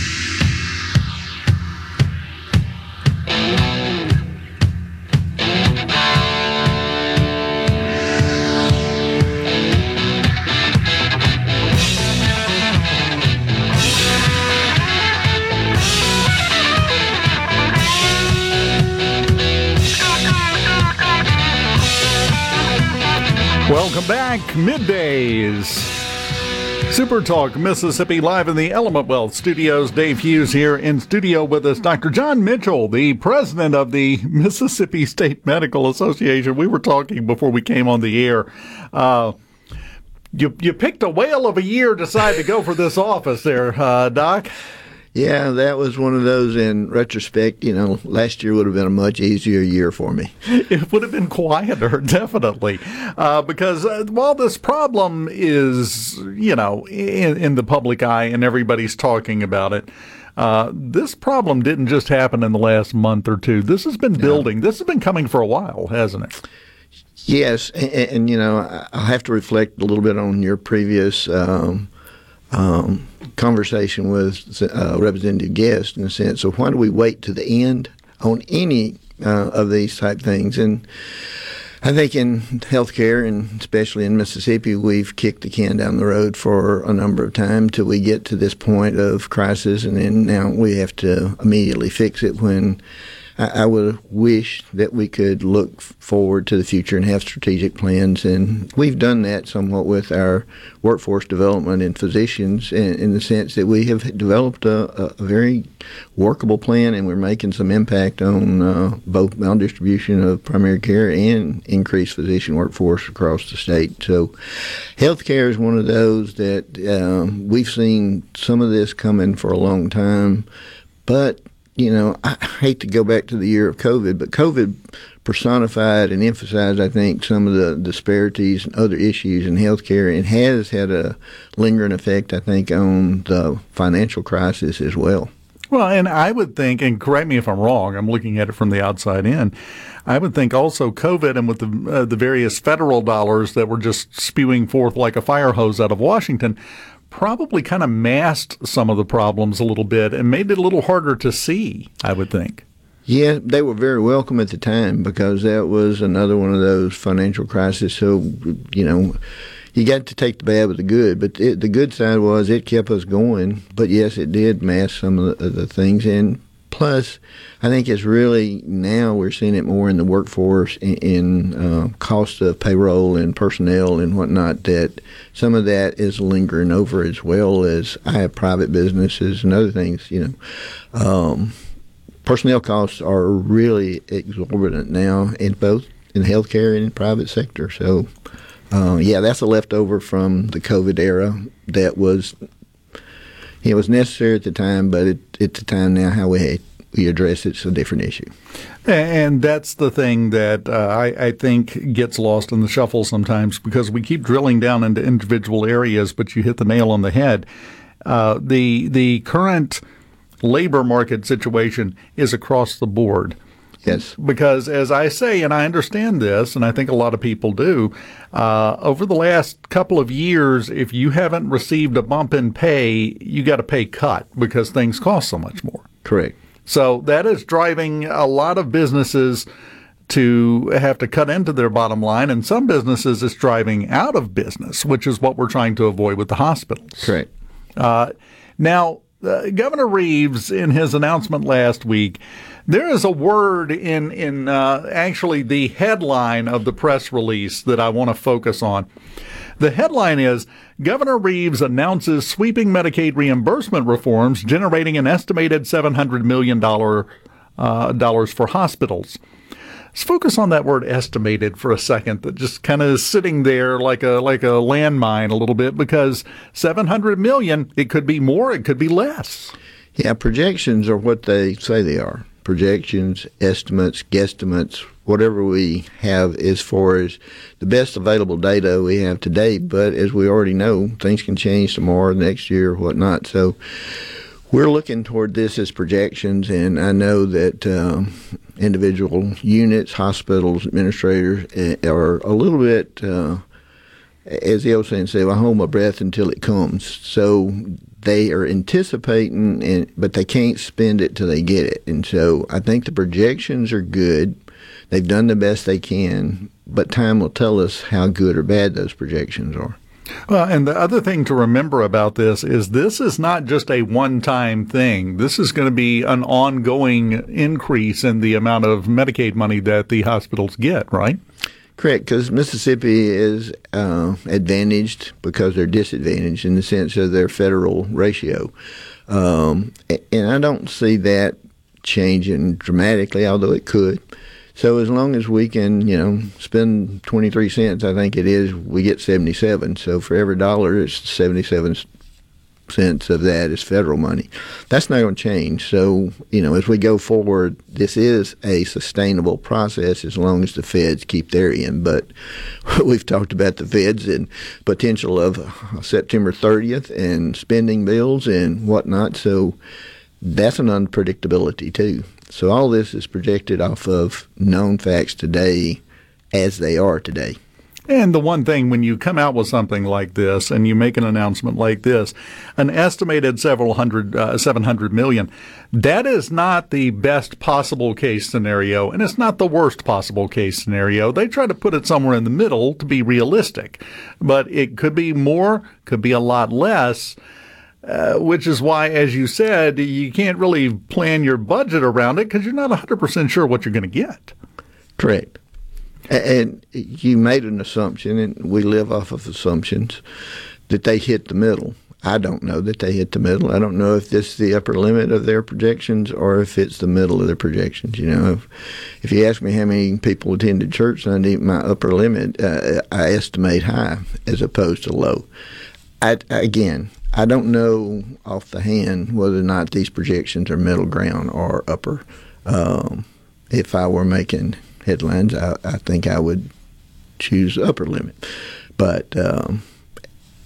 Welcome back, middays. Super Talk Mississippi live in the Element Wealth studios. Dave Hughes here in studio with us. Dr. John Mitchell, the president of the Mississippi State Medical Association. We were talking before we came on the air. Uh, you you picked a whale of a year, decide to go for this office there, uh, Doc. Yeah, that was one of those in retrospect. You know, last year would have been a much easier year for me. *laughs* It would have been quieter, *laughs* definitely, uh, because uh, while this problem is, you know, in, in the public eye and everybody's talking about it, uh, this problem didn't just happen in the last month or two. This has been building. This has been coming for a while, hasn't it? Yes, and, and you know, I- I'll have to reflect a little bit on your previous um, um, conversation with uh, Representative Guest in the sense of why do we wait to the end on any uh, of these type things? And I think in healthcare, and especially in Mississippi, we've kicked the can down the road for a number of times till we get to this point of crisis, and then now we have to immediately fix it when I, I would wish that we could look forward to the future and have strategic plans. And we've done that somewhat with our workforce development and physicians in, in the sense that we have developed a, a, very workable plan and we're making some impact on uh, both maldistribution of primary care and increased physician workforce across the state. So, healthcare is one of those that uh, we've seen some of this coming for a long time, but you know, I hate to go back to the year of COVID, but COVID personified and emphasized, I think, some of the disparities and other issues in healthcare and has had a lingering effect, I think, on the financial crisis as well. Well, and I would think, and correct me if I'm wrong, I'm looking at it from the outside in. I would think also COVID and with the uh, the various federal dollars that were just spewing forth like a fire hose out of Washington probably kind of masked some of the problems a little bit and made it a little harder to see, I would think. Yeah, they were very welcome at the time because that was another one of those financial crises. So, you know, you got to take the bad with the good. But it, the good side was it kept us going. But yes, it did mask some of the, the things. And Plus, I think it's really now we're seeing it more in the workforce in, in uh, cost of payroll and personnel and whatnot. That some of that is lingering over as well as I have private businesses and other things. You know, um, personnel costs are really exorbitant now in both in healthcare and in private sector. So, uh, yeah, that's a leftover from the COVID era that was it was necessary at the time, but it, at the time now, how we we address it's a different issue. And that's the thing that uh, I, I, think gets lost in the shuffle sometimes because we keep drilling down into individual areas, but you hit the nail on the head. Uh, the the current labor market situation is across the board. Yes. Because as I say, and I understand this, and I think a lot of people do, uh, over the last couple of years, if you haven't received a bump in pay, you got a pay cut because things cost so much more. Correct. So that is driving a lot of businesses to have to cut into their bottom line, and some businesses it's driving out of business, which is what we're trying to avoid with the hospitals. Correct. Uh, now, uh, Governor Reeves, in his announcement last week, there is a word in in uh, actually the headline of the press release that I want to focus on. The headline is Governor Reeves announces sweeping Medicaid reimbursement reforms, generating an estimated $700 million uh, dollars for hospitals. Let's focus on that word estimated for a second. That just kind of is sitting there like a like a landmine a little bit because 700 million. It could be more. It could be less. Yeah, projections are what they say they are projections, estimates, guesstimates, whatever we have as far as the best available data we have today. But as we already know, things can change tomorrow, next year, whatnot. So we're looking toward this as projections, and I know that um, individual units, hospitals, administrators eh, are a little bit. Uh, as the old saying say, I hold my breath until it comes. So they are anticipating, and, but they can't spend it till they get it. And so I think the projections are good. They've done the best they can, but time will tell us how good or bad those projections are. Well, and the other thing to remember about this is this is not just a one time thing. This is going to be an ongoing increase in the amount of Medicaid money that the hospitals get, right? Correct, because Mississippi is uh, advantaged because they're disadvantaged in the sense of their federal ratio. Um, and I don't see that changing dramatically, although it could. So as long as we can, you know, spend 23 cents, I think it is, we get 77. So for every dollar, it's 77 cents of that is federal money. That's not going to change. So, you know, as we go forward, this is a sustainable process as long as the feds keep their end. But *laughs* we've talked about the feds and potential of September 30th and spending bills and whatnot. So that's an unpredictability too. So all this is projected off of known facts today as they are today. And the one thing when you come out with something like this and you make an announcement like this, an estimated several hundred, uh, 700 million, that is not the best possible case scenario and it's not the worst possible case scenario. They try to put it somewhere in the middle to be realistic, but it could be more, could be a lot less. Uh, which is why, as you said, you can't really plan your budget around it because you're not 100% sure what you're going to get. Correct. And you made an assumption, and we live off of assumptions, that they hit the middle. I don't know that they hit the middle. I don't know if this is the upper limit of their projections or if it's the middle of their projections. You know, if, if you ask me how many people attended church Sunday, my upper limit uh, I estimate high as opposed to low. I, again, I don't know off the hand whether or not these projections are middle ground or upper. Um, if I were making headlines, I, I, think I would choose upper limit. But um,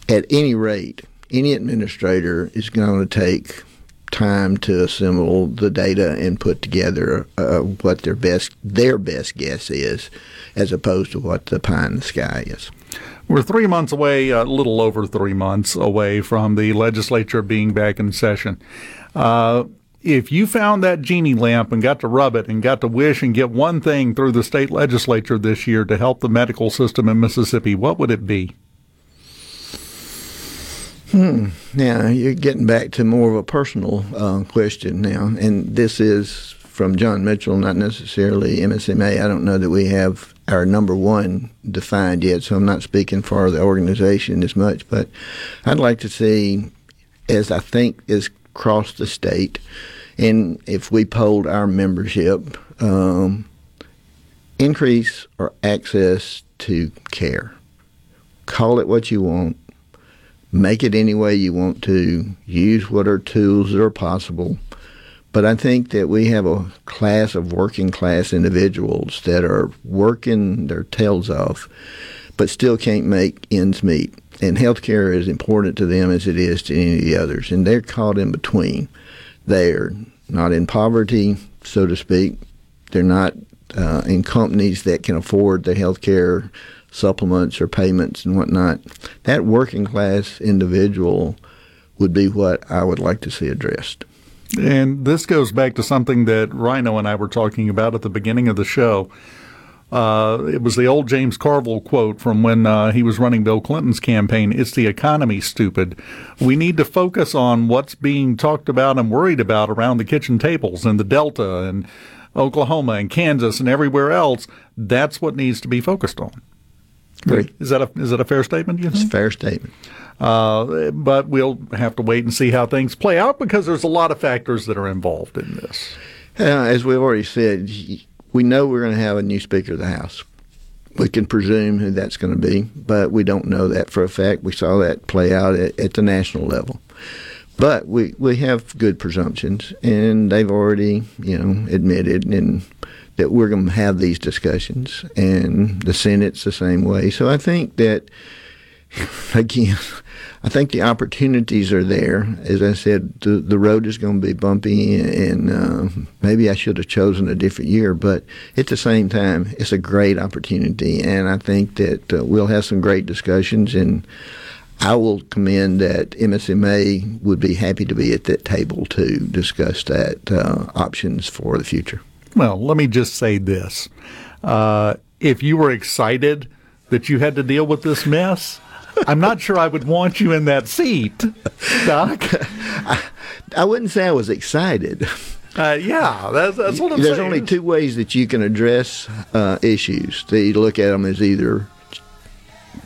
at any rate, any administrator is going to take time to assemble the data and put together uh, what their best their best guess is, as opposed to what the pie in the sky is. We're three months away, a little over three months away from the legislature being back in session. Uh, if you found that genie lamp and got to rub it and got to wish and get one thing through the state legislature this year to help the medical system in Mississippi, what would it be? Hmm. Now you're getting back to more of a personal uh, question now, and this is from John Mitchell, not necessarily MSMA. I don't know that we have our number one defined yet, so I'm not speaking for the organization as much. But I'd like to see, as I think is across the state, and if we polled our membership, um, increase or access to care. Call it what you want. Make it any way you want to. Use what are tools that are possible. But I think that we have a class of working class individuals that are working their tails off, but still can't make ends meet. And healthcare is important to them as it is to any of the others. And they're caught in between. They're not in poverty, so to speak. They're not uh, in companies that can afford the healthcare supplements or payments and whatnot. That working class individual would be what I would like to see addressed. And this goes back to something that Rhino and I were talking about at the beginning of the show. Uh, it was the old James Carville quote from when uh, he was running Bill Clinton's campaign It's the economy, stupid. We need to focus on what's being talked about and worried about around the kitchen tables in the Delta and Oklahoma and Kansas and everywhere else. That's what needs to be focused on. Great. Is that a is that a fair statement? You think? It's a fair statement. Uh, but we'll have to wait and see how things play out because there's a lot of factors that are involved in this. Uh, as we've already said, we know we're going to have a new Speaker of the House. We can presume who that's going to be, but we don't know that for a fact. We saw that play out at, at the national level. But we, we have good presumptions, and they've already, you know, admitted and that we're going to have these discussions, and the Senate's the same way. So I think that *laughs* again, I think the opportunities are there. As I said, the, the road is going to be bumpy, and uh, maybe I should have chosen a different year. But at the same time, it's a great opportunity, and I think that uh, we'll have some great discussions. And I will commend that MSMA would be happy to be at that table to discuss that uh, options for the future. Well, let me just say this: uh, if you were excited that you had to deal with this mess I'm not sure I would want you in that seat, Doc. I, I wouldn't say I was excited. Uh, yeah, that's, that's what I'm saying. There's saying. only two ways that you can address uh, issues. They look at them as either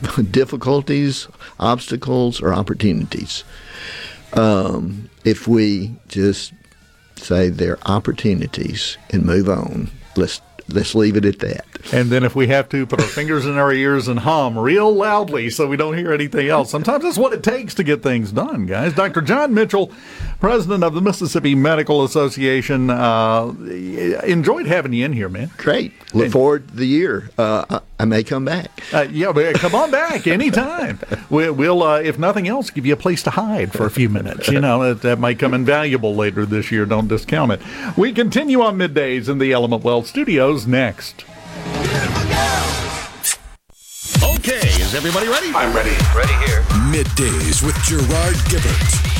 *laughs* difficulties, obstacles, or opportunities. Um, if we just say they're opportunities and move on, let's let's leave it at that. And then if we have to, put our fingers in our ears and hum real loudly so we don't hear anything else. Sometimes that's what it takes to get things done, guys. Dr. John Mitchell, president of the Mississippi Medical Association. Uh, enjoyed having you in here, man. Great. Look and, forward to the year. Uh, I may come back. Uh, yeah, but come on back *laughs* anytime. we, will uh, if nothing else, give you a place to hide for a few minutes. You know, that, that might come invaluable later this year. Don't discount it. We continue on middays in the Element Wealth studios next. Okay Is everybody ready? I'm ready. Ready here. Middays with Gerard Gibert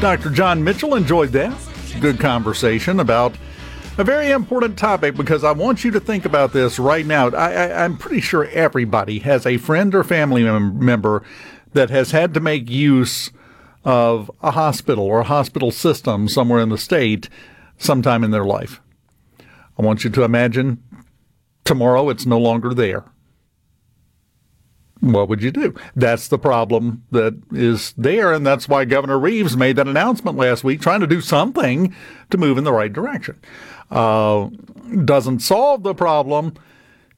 Dr. John Mitchell. Enjoyed that. Good conversation about a very important topic because I want you to think about this right now. I, I'm pretty sure everybody has a friend or family mem- member that has had to make use of a hospital or a hospital system somewhere in the state sometime in their life. I want you to imagine tomorrow it's no longer there what would you do? That's the problem that is there, and that's why Governor Reeves made that announcement last week, trying to do something to move in the right direction. Uh, doesn't solve the problem,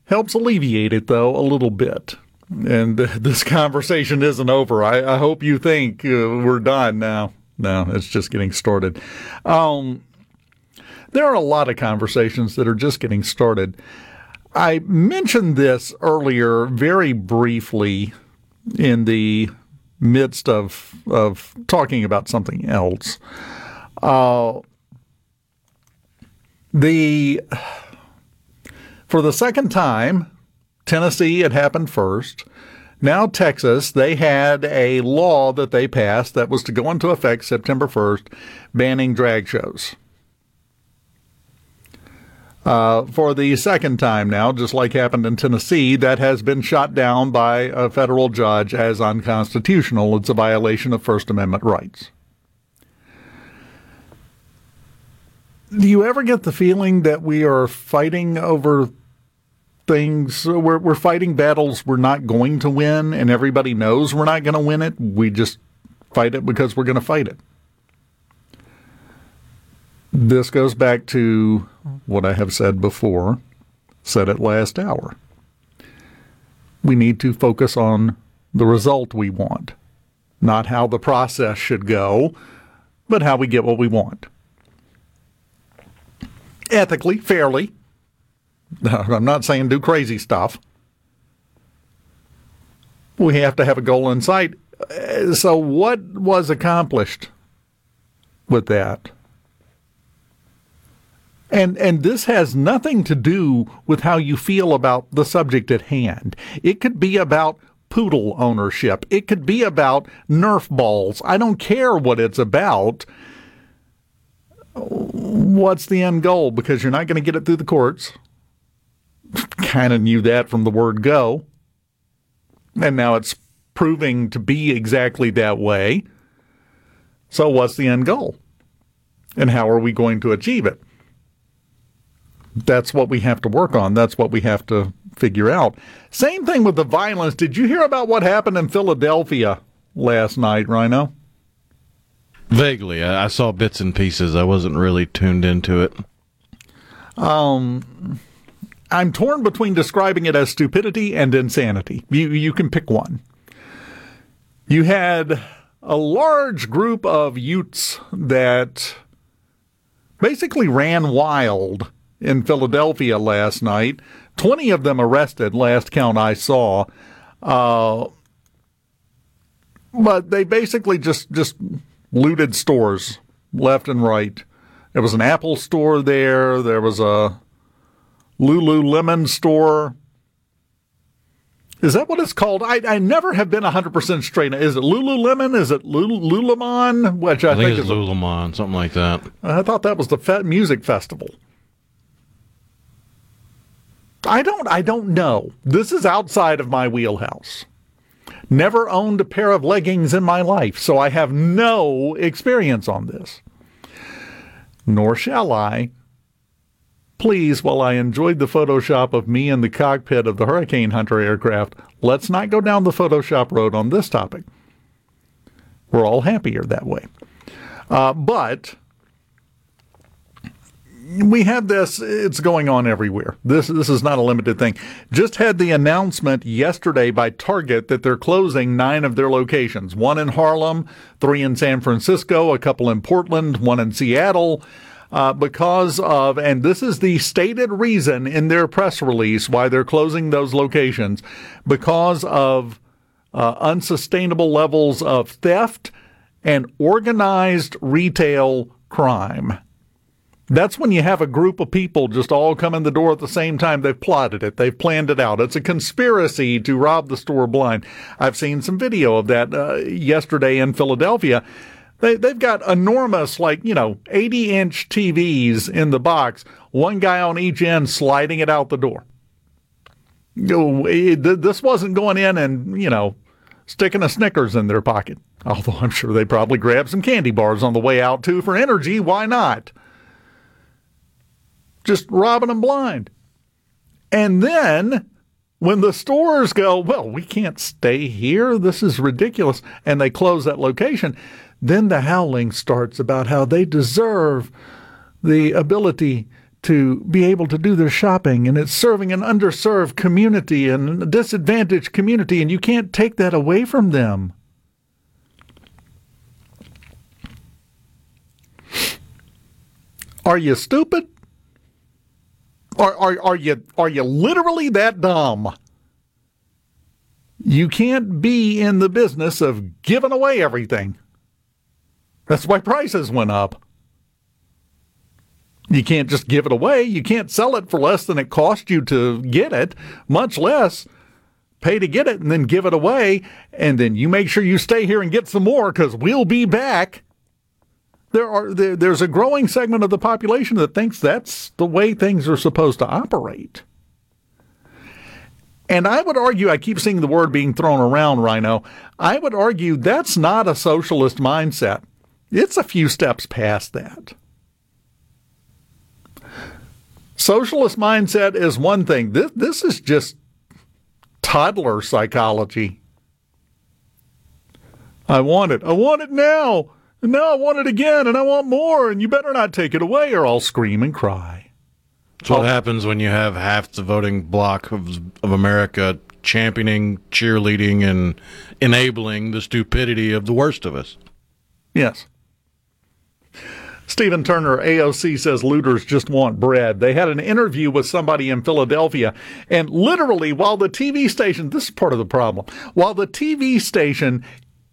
helps alleviate it though a little bit. And *laughs* this conversation isn't over. I, I hope you think uh, we're done now. No, it's just getting started. Um, there are a lot of conversations that are just getting started. I mentioned this earlier very briefly in the midst of of talking about something else. Uh, the for the second time, Tennessee had happened first. Now Texas, they had a law that they passed that was to go into effect September 1st, banning drag shows. Uh, for the second time now, just like happened in Tennessee, that has been shot down by a federal judge as unconstitutional. It's a violation of First Amendment rights. Do you ever get the feeling that we are fighting over things? We're, we're fighting battles we're not going to win, and everybody knows we're not going to win it. We just fight it because we're going to fight it. This goes back to what I have said before, said at last hour. We need to focus on the result we want, not how the process should go, but how we get what we want. Ethically, fairly. *laughs* I'm not saying do crazy stuff. We have to have a goal in sight. Uh, so, what was accomplished with that? And and this has nothing to do with how you feel about the subject at hand. It could be about poodle ownership. It could be about Nerf balls. I don't care what it's about. What's the end goal? Because you're not going to get it through the courts. kind of knew that from the word go. And now it's proving to be exactly that way. So, what's the end goal? And how are we going to achieve it? That's what we have to work on. That's what we have to figure out. Same thing with the violence. Did you hear about what happened in Philadelphia last night, Rhino? Vaguely. I saw bits and pieces. I wasn't really tuned into it. Um, I'm torn between describing it as stupidity and insanity. You you can pick one. You had a large group of Utes that basically ran wild in Philadelphia last night. 20 of them arrested, last count I saw. Uh, but they basically just, just looted stores left and right. There was an Apple store there, there was a Lululemon store. Is that what it's called? I, I never have been 100% straight. Is it Lululemon? Is it Lul- Lulamon? Which I, I think, think it's is Lulamon, something like that. I thought that was the fe- music festival. I don't I don't know. This is outside of my wheelhouse. Never owned a pair of leggings in my life, so I have no experience on this. Nor shall I. please, while I enjoyed the Photoshop of me in the cockpit of the Hurricane Hunter aircraft, let's not go down the Photoshop road on this topic. We're all happier that way. Uh, but we have this it's going on everywhere. This this is not a limited thing. Just had the announcement yesterday by target that they're closing nine of their locations. One in harlem three in san francisco a couple in portland one in seattle uh, because of and this is the stated reason in their press release why they're closing those locations because of uh, unsustainable levels of theft and organized retail crime that's when you have a group of people just all come in the door at the same time. They've plotted it. They've planned it out. It's a conspiracy to rob the store blind. I've seen some video of that uh, yesterday in Philadelphia. They, they've got enormous, like, you know, 80 inch TVs in the box, one guy on each end sliding it out the door. This wasn't going in and, you know, sticking a Snickers in their pocket. Although I'm sure they probably grabbed some candy bars on the way out too for energy. Why not? Just robbing them blind. And then when the stores go, well, we can't stay here. This is ridiculous. And they close that location. Then the howling starts about how they deserve the ability to be able to do their shopping and it's serving an underserved community and a disadvantaged community and you can't take that away from them. Are you stupid? Are, are, are you are you literally that dumb? You can't be in the business of giving away everything. That's why prices went up. You can't just give it away. You can't sell it for less than it cost you to get it, much less pay to get it and then give it away. And then you make sure you stay here and get some more because we'll be back there are there, there's a growing segment of the population that thinks that's the way things are supposed to operate. And I would argue, I keep seeing the word being thrown around, Rhino. I would argue that's not a socialist mindset. It's a few steps past that. Socialist mindset is one thing. This, this is just toddler psychology. I want it. I want it now. And now I want it again and I want more, and you better not take it away or I'll scream and cry. That's what happens when you have half the voting bloc of, of America championing, cheerleading, and enabling the stupidity of the worst of us. Yes. Stephen Turner, AOC says looters just want bread. They had an interview with somebody in Philadelphia, and literally, while the TV station, this is part of the problem, while the TV station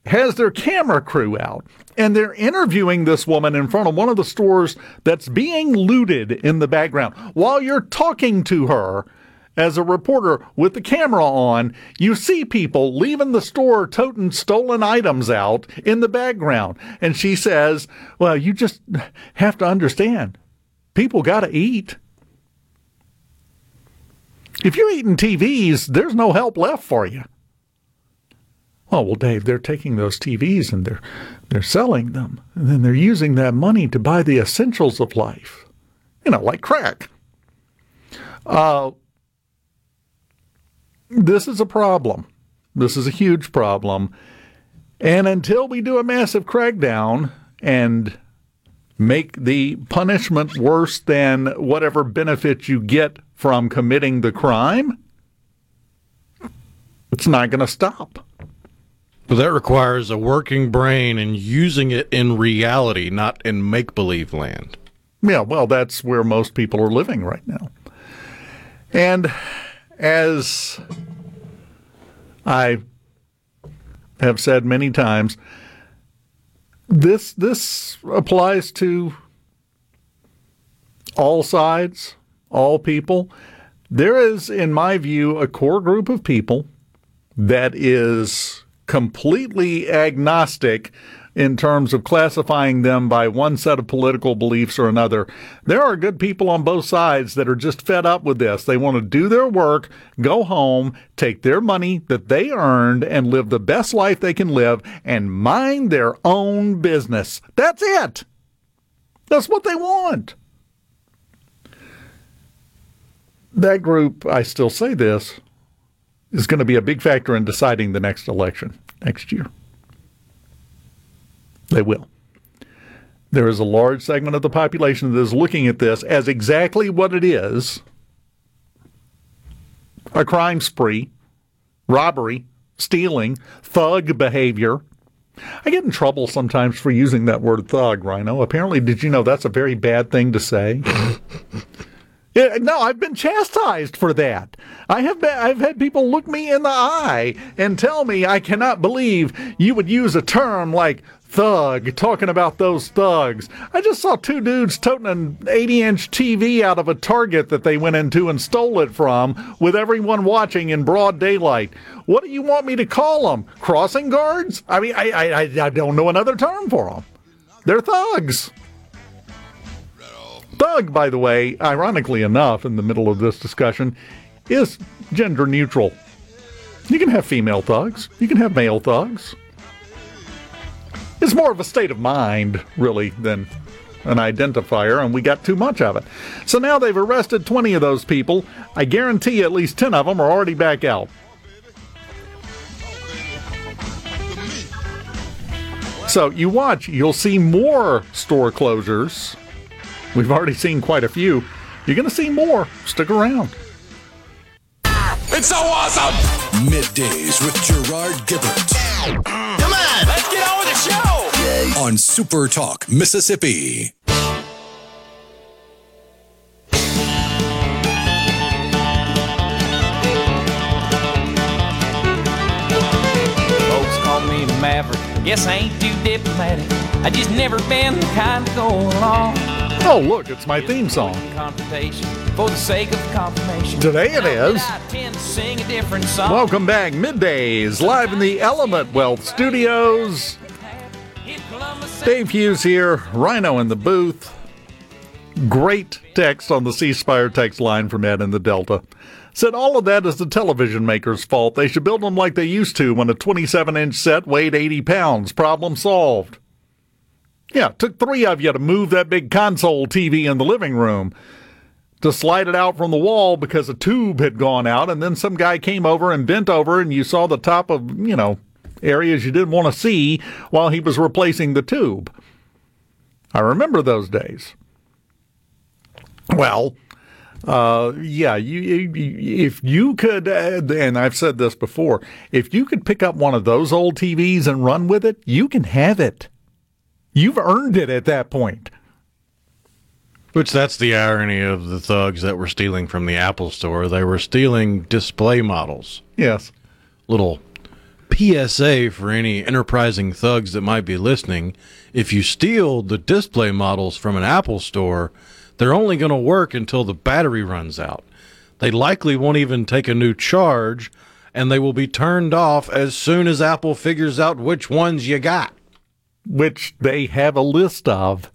has their camera crew out and they're interviewing this woman in front of one of the stores that's being looted in the background. While you're talking to her as a reporter with the camera on, you see people leaving the store toting stolen items out in the background. And she says, Well, you just have to understand people got to eat. If you're eating TVs, there's no help left for you. Oh, well, Dave, they're taking those TVs and they're they're selling them, and then they're using that money to buy the essentials of life, you know, like crack. Uh, this is a problem. This is a huge problem. And until we do a massive crackdown and make the punishment worse than whatever benefit you get from committing the crime, it's not going to stop. But that requires a working brain and using it in reality, not in make believe land. Yeah, well, that's where most people are living right now. And as I have said many times, this this applies to all sides, all people. There is, in my view, a core group of people that is completely agnostic in terms of classifying them by one set of political beliefs or another. There are good people on both sides that are just fed up with this. They want to do their work, go home, take their money that they earned, and live the best life they can live and mind their own business. That's it. That's what they want. that group, I still say this, is going to be a big factor in deciding the next election next year. They will. There is a large segment of the population that is looking at this as exactly what it is a crime spree, robbery, stealing, thug behavior. I get in trouble sometimes for using that word thug, Rhino. Apparently, did you know that's a very bad thing to say? *laughs* No, I've been chastised for that. I have been, I've had people look me in the eye and tell me I cannot believe you would use a term like thug, talking about those thugs. I just saw two dudes toting an 80 inch TV out of a Target that they went into and stole it from with everyone watching in broad daylight. What do you want me to call them? Crossing guards? I mean, I, I, I don't know another term for them. They're thugs. Thug, by the way, ironically enough, in the middle of this discussion, is gender neutral. You can have female thugs, you can have male thugs. It's more of a state of mind, really, than an identifier, and we got too much of it. So now they've arrested 20 of those people. I guarantee you at least 10 of them are already back out. So you watch, you'll see more store closures. We've already seen quite a few. You're going to see more. Stick around. It's so awesome! Middays with Gerard Gibert. Come on, let's get on with the show. On Super Talk, Mississippi. Folks call me Maverick. Guess I ain't too diplomatic. I just never been the kind to go along. Oh, look, it's my theme song. For the sake of confirmation. Today it is. I tend to sing a different song. Welcome back, middays, live in the Element Wealth Studios. Dave Hughes here, Rhino in the booth. Great text on the C Spire text line from Ed in the Delta. Said all of that is the television maker's fault. They should build them like they used to when a 27 inch set weighed 80 pounds. Problem solved. Yeah, took three of you to move that big console TV in the living room to slide it out from the wall because a tube had gone out, and then some guy came over and bent over, and you saw the top of, you know, areas you didn't want to see while he was replacing the tube. I remember those days. Well, uh, yeah, you, you, if you could, uh, and I've said this before, if you could pick up one of those old TVs and run with it, you can have it. You've earned it at that point. Which that's the irony of the thugs that were stealing from the Apple store. They were stealing display models. Yes. Little PSA for any enterprising thugs that might be listening. If you steal the display models from an Apple store, they're only going to work until the battery runs out. They likely won't even take a new charge, and they will be turned off as soon as Apple figures out which ones you got. Which they have a list of.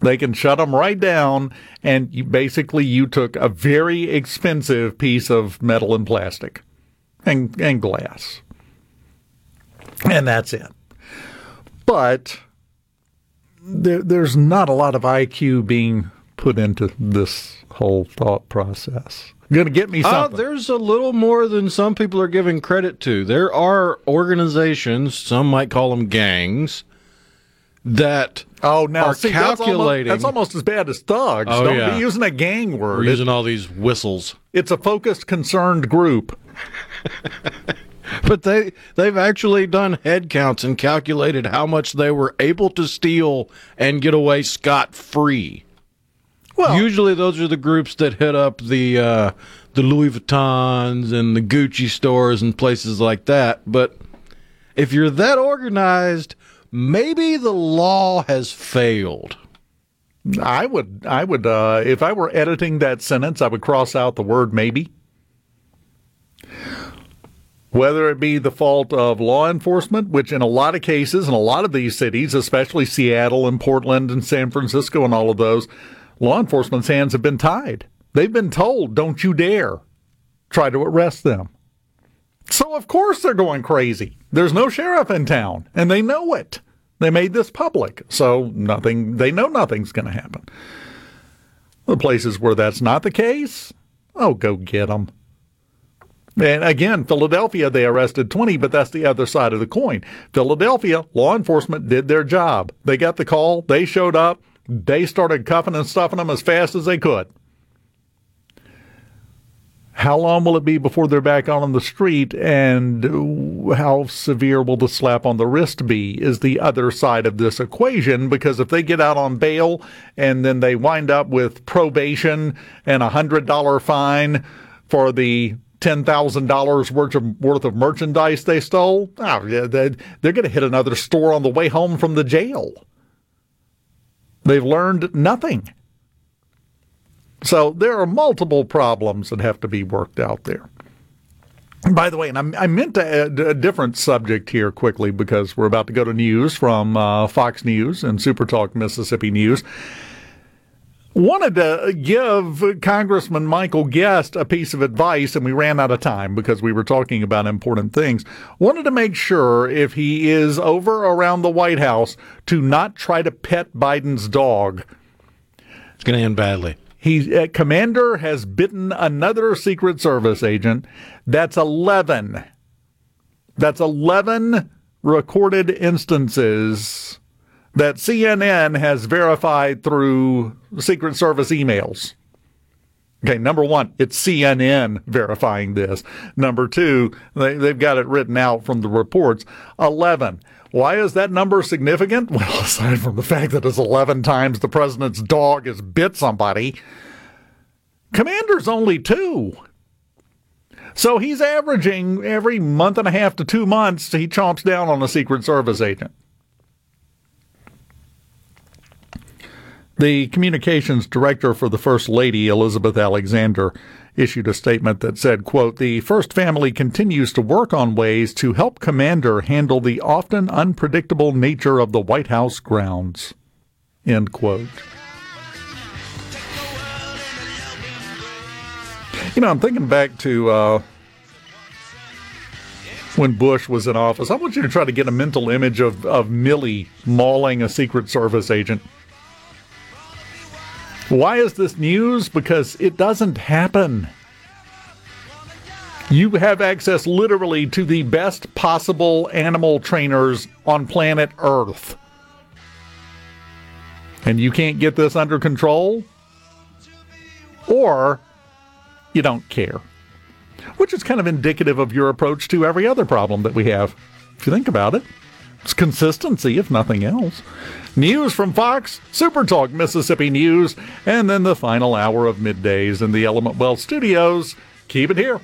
They can shut them right down, and you, basically you took a very expensive piece of metal and plastic and, and glass. And that's it. But there, there's not a lot of IQ being put into this whole thought process. Going to get me Uh, something. there's a little more than some people are giving credit to. There are organizations, some might call them gangs, that oh, now are see, that's almost, calculating. that's almost as bad as thugs. Oh, Don't yeah. be using a gang word. We're It- using all these whistles. it's a focused, concerned group. *laughs* But they they've actually done head counts and calculated how much they were able to steal and get away scot free. Well, Usually those are the groups that hit up the uh, the Louis Vuittons and the Gucci stores and places like that. But if you're that organized, maybe the law has failed. I would, I would, uh, if I were editing that sentence, I would cross out the word maybe. Whether it be the fault of law enforcement, which in a lot of cases, in a lot of these cities, especially Seattle and Portland and San Francisco and all of those, law enforcement's hands have been tied. They've been told, don't you dare try to arrest them. So, of course, they're going crazy. There's no sheriff in town, and they know it. They made this public, so nothing, they know nothing's going to happen. The places where that's not the case, oh, go get them. And again, Philadelphia, they arrested 20, but that's the other side of the coin. Philadelphia, law enforcement did their job. They got the call, they showed up, they started cuffing and stuffing them as fast as they could. How long will it be before they're back out on the street, and how severe will the slap on the wrist be? Is the other side of this equation because if they get out on bail and then they wind up with probation and a hundred dollar fine for the ten thousand dollars worth of worth of merchandise they stole, oh, they're going to hit another store on the way home from the jail. They've learned nothing. So there are multiple problems that have to be worked out there. By the way, and i meant to add a different subject here quickly because we're about to go to news from uh, Fox News and Super Talk Mississippi News. Wanted to give Congressman Michael Guest a piece of advice, and we ran out of time because we were talking about important things. Wanted to make sure if he is over around the White House to not try to pet Biden's dog. It's going to end badly. He uh, commander has bitten another Secret Service agent. That's 11. That's 11 recorded instances that CNN has verified through Secret Service emails. Okay, number one, it's CNN verifying this. Number two, they, they've got it written out from the reports. 11. Why is that number significant? *laughs* Well, aside from the fact that it's 11 times the president's dog has bit somebody, Commander's only two. So he's averaging every month and a half to two months, he chomps down on a Secret Service agent. The communications director for the First Lady, Elizabeth Alexander, issued a statement that said, quote, The First Family continues to work on ways to help Commander handle the often unpredictable nature of the White House grounds. End quote. You know, I'm thinking back to uh, when Bush was in office. I want you to try to get a mental image of, of Millie mauling a Secret Service agent. Why is this news? Because it doesn't happen. You have access literally to the best possible animal trainers on planet Earth. And you can't get this under control? Or you don't care. Which is kind of indicative of your approach to every other problem that we have. If you think about it, it's consistency, if nothing else. News from Fox, Super Talk Mississippi News, and then the final hour of middays in the Element Wealth studios. Keep it here.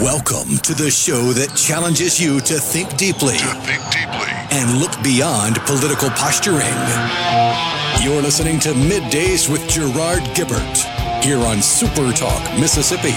Welcome to the show that challenges you to think deeply, to think deeply, and look beyond political posturing. You're listening to Middays with Gerard Gibert here on Super Talk Mississippi.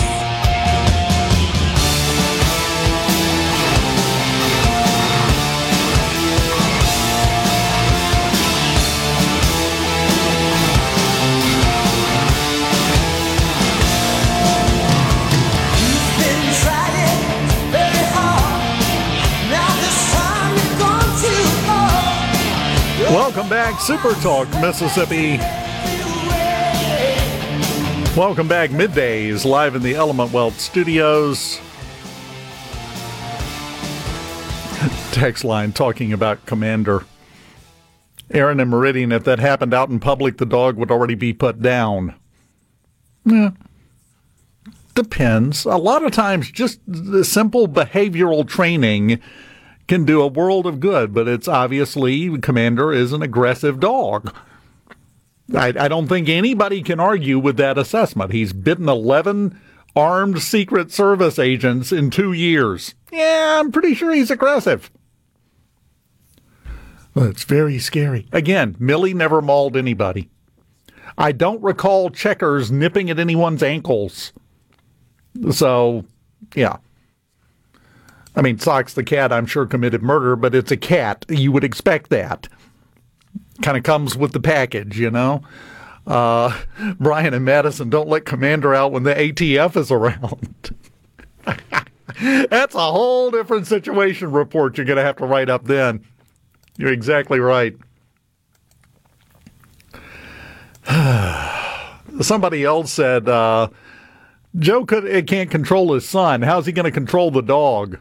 Welcome back, Super Talk Mississippi. Welcome back, middays, live in the Element Wealth studios. *laughs* Text line talking about Commander. Aaron and Meridian, if that happened out in public, the dog would already be put down. Yeah. Depends. A lot of times, just the simple behavioral training can do a world of good, but it's obviously Commander is an aggressive dog. I, I, don't think anybody can argue with that assessment. He's bitten 11 armed Secret Service agents in two years. Yeah, I'm pretty sure he's aggressive. Well, it's very scary. Again, Millie never mauled anybody. I don't recall checkers nipping at anyone's ankles. So, yeah. I mean, Socks the cat, I'm sure, committed murder, but it's a cat. You would expect that. Kind of comes with the package, you know? Uh, Brian and Madison, don't let Commander out when the ATF is around. *laughs* That's a whole different situation report you're going to have to write up then. You're exactly right. *sighs* Somebody else said uh, Joe could, can't control his son. How's he going to control the dog?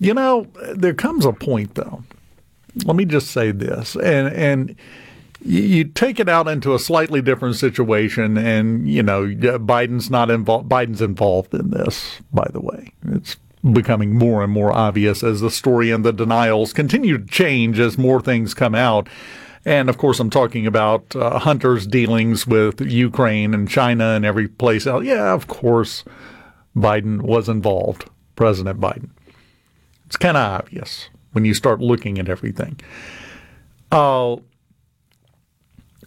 You know, there comes a point, though. Let me just say this, and and you take it out into a slightly different situation, and you know Biden's not involved. Biden's involved in this, by the way. It's becoming more and more obvious as the story and the denials continue to change as more things come out. And of course, I'm talking about uh, Hunter's dealings with Ukraine and China and every place else. Yeah, of course, Biden was involved, President Biden. It's kind of obvious when you start looking at everything. Uh,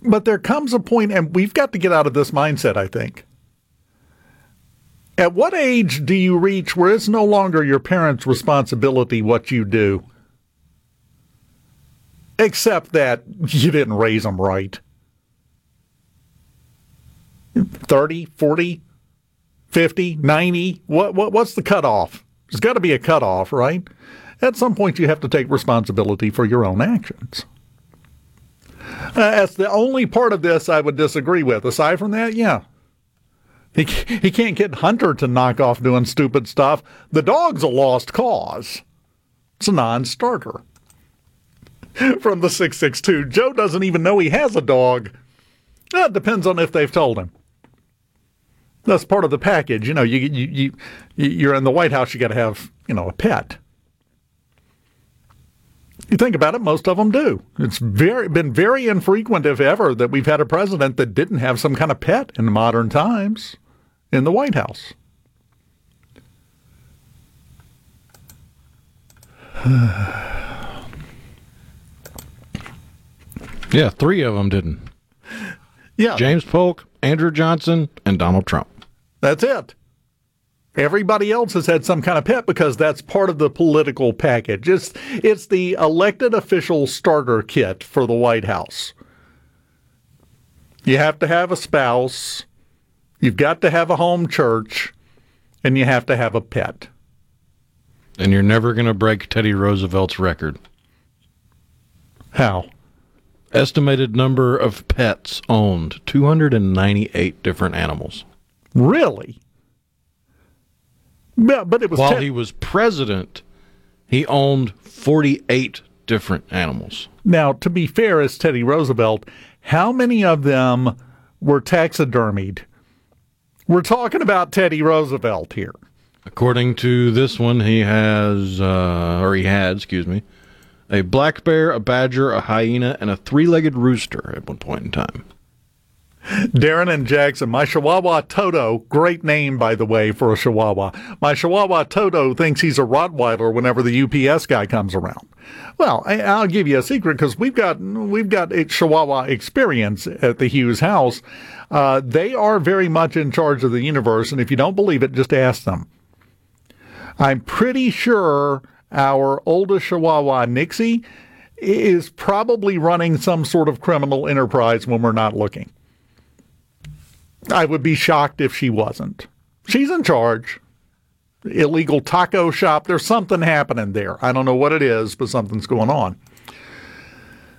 but there comes a point, and we've got to get out of this mindset, I think. At what age do you reach where it's no longer your parents' responsibility what you do? Except that you didn't raise them right. 30, 40, 50, 90? What, what, what's the cutoff? There's got to be a cutoff, right? At some point, you have to take responsibility for your own actions. Uh, that's the only part of this I would disagree with. Aside from that, yeah. He, he can't get Hunter to knock off doing stupid stuff. The dog's a lost cause. It's a non starter. *laughs* From the 662, Joe doesn't even know he has a dog. That depends on if they've told him. That's part of the package. You know, you, you, you, you're in the White House, you got to have, you know, a pet. You think about it, most of them do. It's very been very infrequent, if ever, that we've had a president that didn't have some kind of pet in modern times in the White House. *sighs* yeah, three of them didn't. Yeah. James Polk, Andrew Johnson, and Donald Trump. That's it. Everybody else has had some kind of pet because that's part of the political package. It's, it's the elected official starter kit for the White House. You have to have a spouse, you've got to have a home church, and you have to have a pet. And you're never going to break Teddy Roosevelt's record. How? Estimated number of pets owned 298 different animals. Really? Yeah, but it was while he was president, he owned 48 different animals. Now, to be fair, as Teddy Roosevelt, how many of them were taxidermied? We're talking about Teddy Roosevelt here. According to this one, he has, uh, or he had, excuse me, a black bear, a badger, a hyena, and a three legged rooster at one point in time. Darren and Jackson, my Chihuahua Toto, great name by the way for a Chihuahua. My Chihuahua Toto thinks he's a Rottweiler whenever the UPS guy comes around. Well, I, will give you a secret because we've got we've got Chihuahua experience at the Hughes house. Uh, they are very much in charge of the universe, and if you don't believe it, just ask them. I'm pretty sure our oldest Chihuahua, Nixie, is probably running some sort of criminal enterprise when we're not looking. I would be shocked if she wasn't. She's in charge. Illegal taco shop. There's something happening there. I don't know what it is, but something's going on.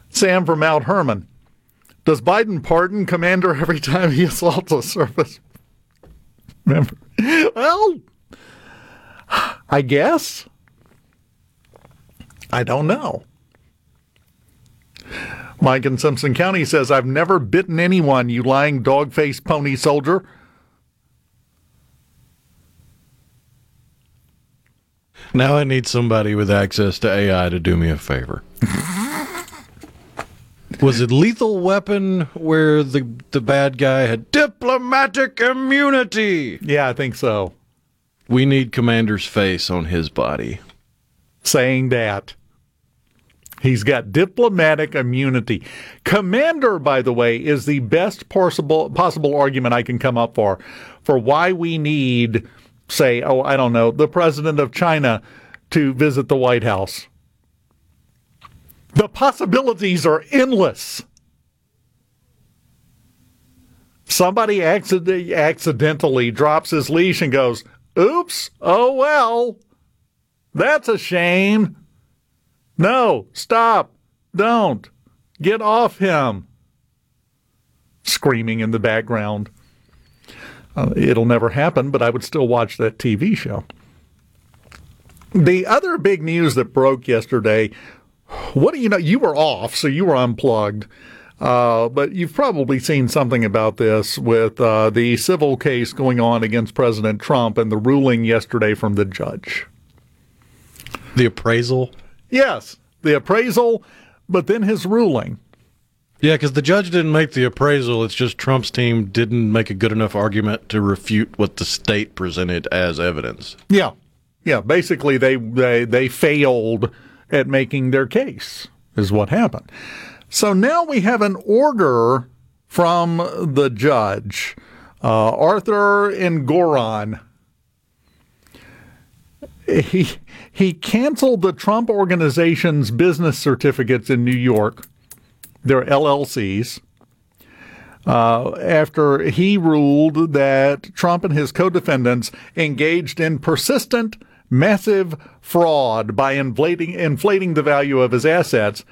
Sam from Mount Herman. Does Biden pardon commander every time he assaults a service member? Well, I guess. I don't know. Mike in Simpson County says, I've never bitten anyone, you lying dog faced pony soldier. Now I need somebody with access to AI to do me a favor. Was it Lethal Weapon where the the bad guy had diplomatic immunity? Yeah, I think so. We need Commander's face on his body. Saying that. He's got diplomatic immunity. Commander, by the way, is the best possible possible argument I can come up for for why we need, say, oh, I don't know, the president of China to visit the White House. The possibilities are endless. somebody accident- accidentally drops his leash and goes, oops, oh well, that's a shame. No, stop, don't, get off him. Screaming in the background. Uh, it'll never happen, but I would still watch that TV show. The other big news that broke yesterday what do you know? You were off, so you were unplugged. Uh, but you've probably seen something about this with uh, the civil case going on against President Trump and the ruling yesterday from the judge. The appraisal? Yes, the appraisal, but then his ruling. Yeah, because the judge didn't make the appraisal. It's just Trump's team didn't make a good enough argument to refute what the state presented as evidence. Yeah, yeah. Basically, they they they failed at making their case. Is what happened. So now we have an order from the judge, uh, Arthur Engoron. He he canceled the Trump organization's business certificates in New York, their LLCs, uh, after he ruled that Trump and his co-defendants engaged in persistent, massive fraud by inflating inflating the value of his assets.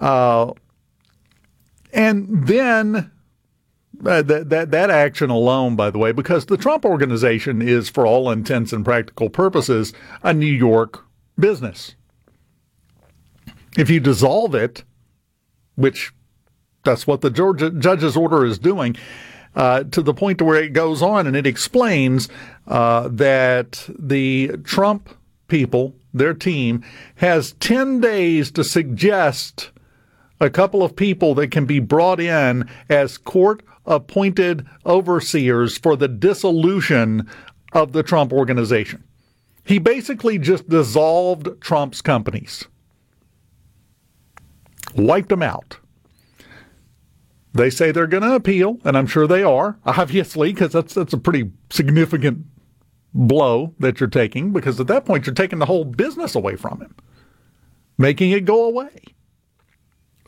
Uh, and then uh, that, that that action alone, by the way, because the Trump organization is, for all intents and practical purposes, a New York business. If you dissolve it, which that's what the Georgia judge's order is doing, uh, to the point to where it goes on and it explains uh, that the Trump people, their team, has 10 days to suggest a couple of people that can be brought in as court appointed overseers for the dissolution of the Trump organization. He basically just dissolved Trump's companies, wiped them out. They say they're going to appeal, and I'm sure they are, *laughs* obviously, because that's that's a pretty significant blow that you're taking. Because at that point, you're taking the whole business away from him, making it go away.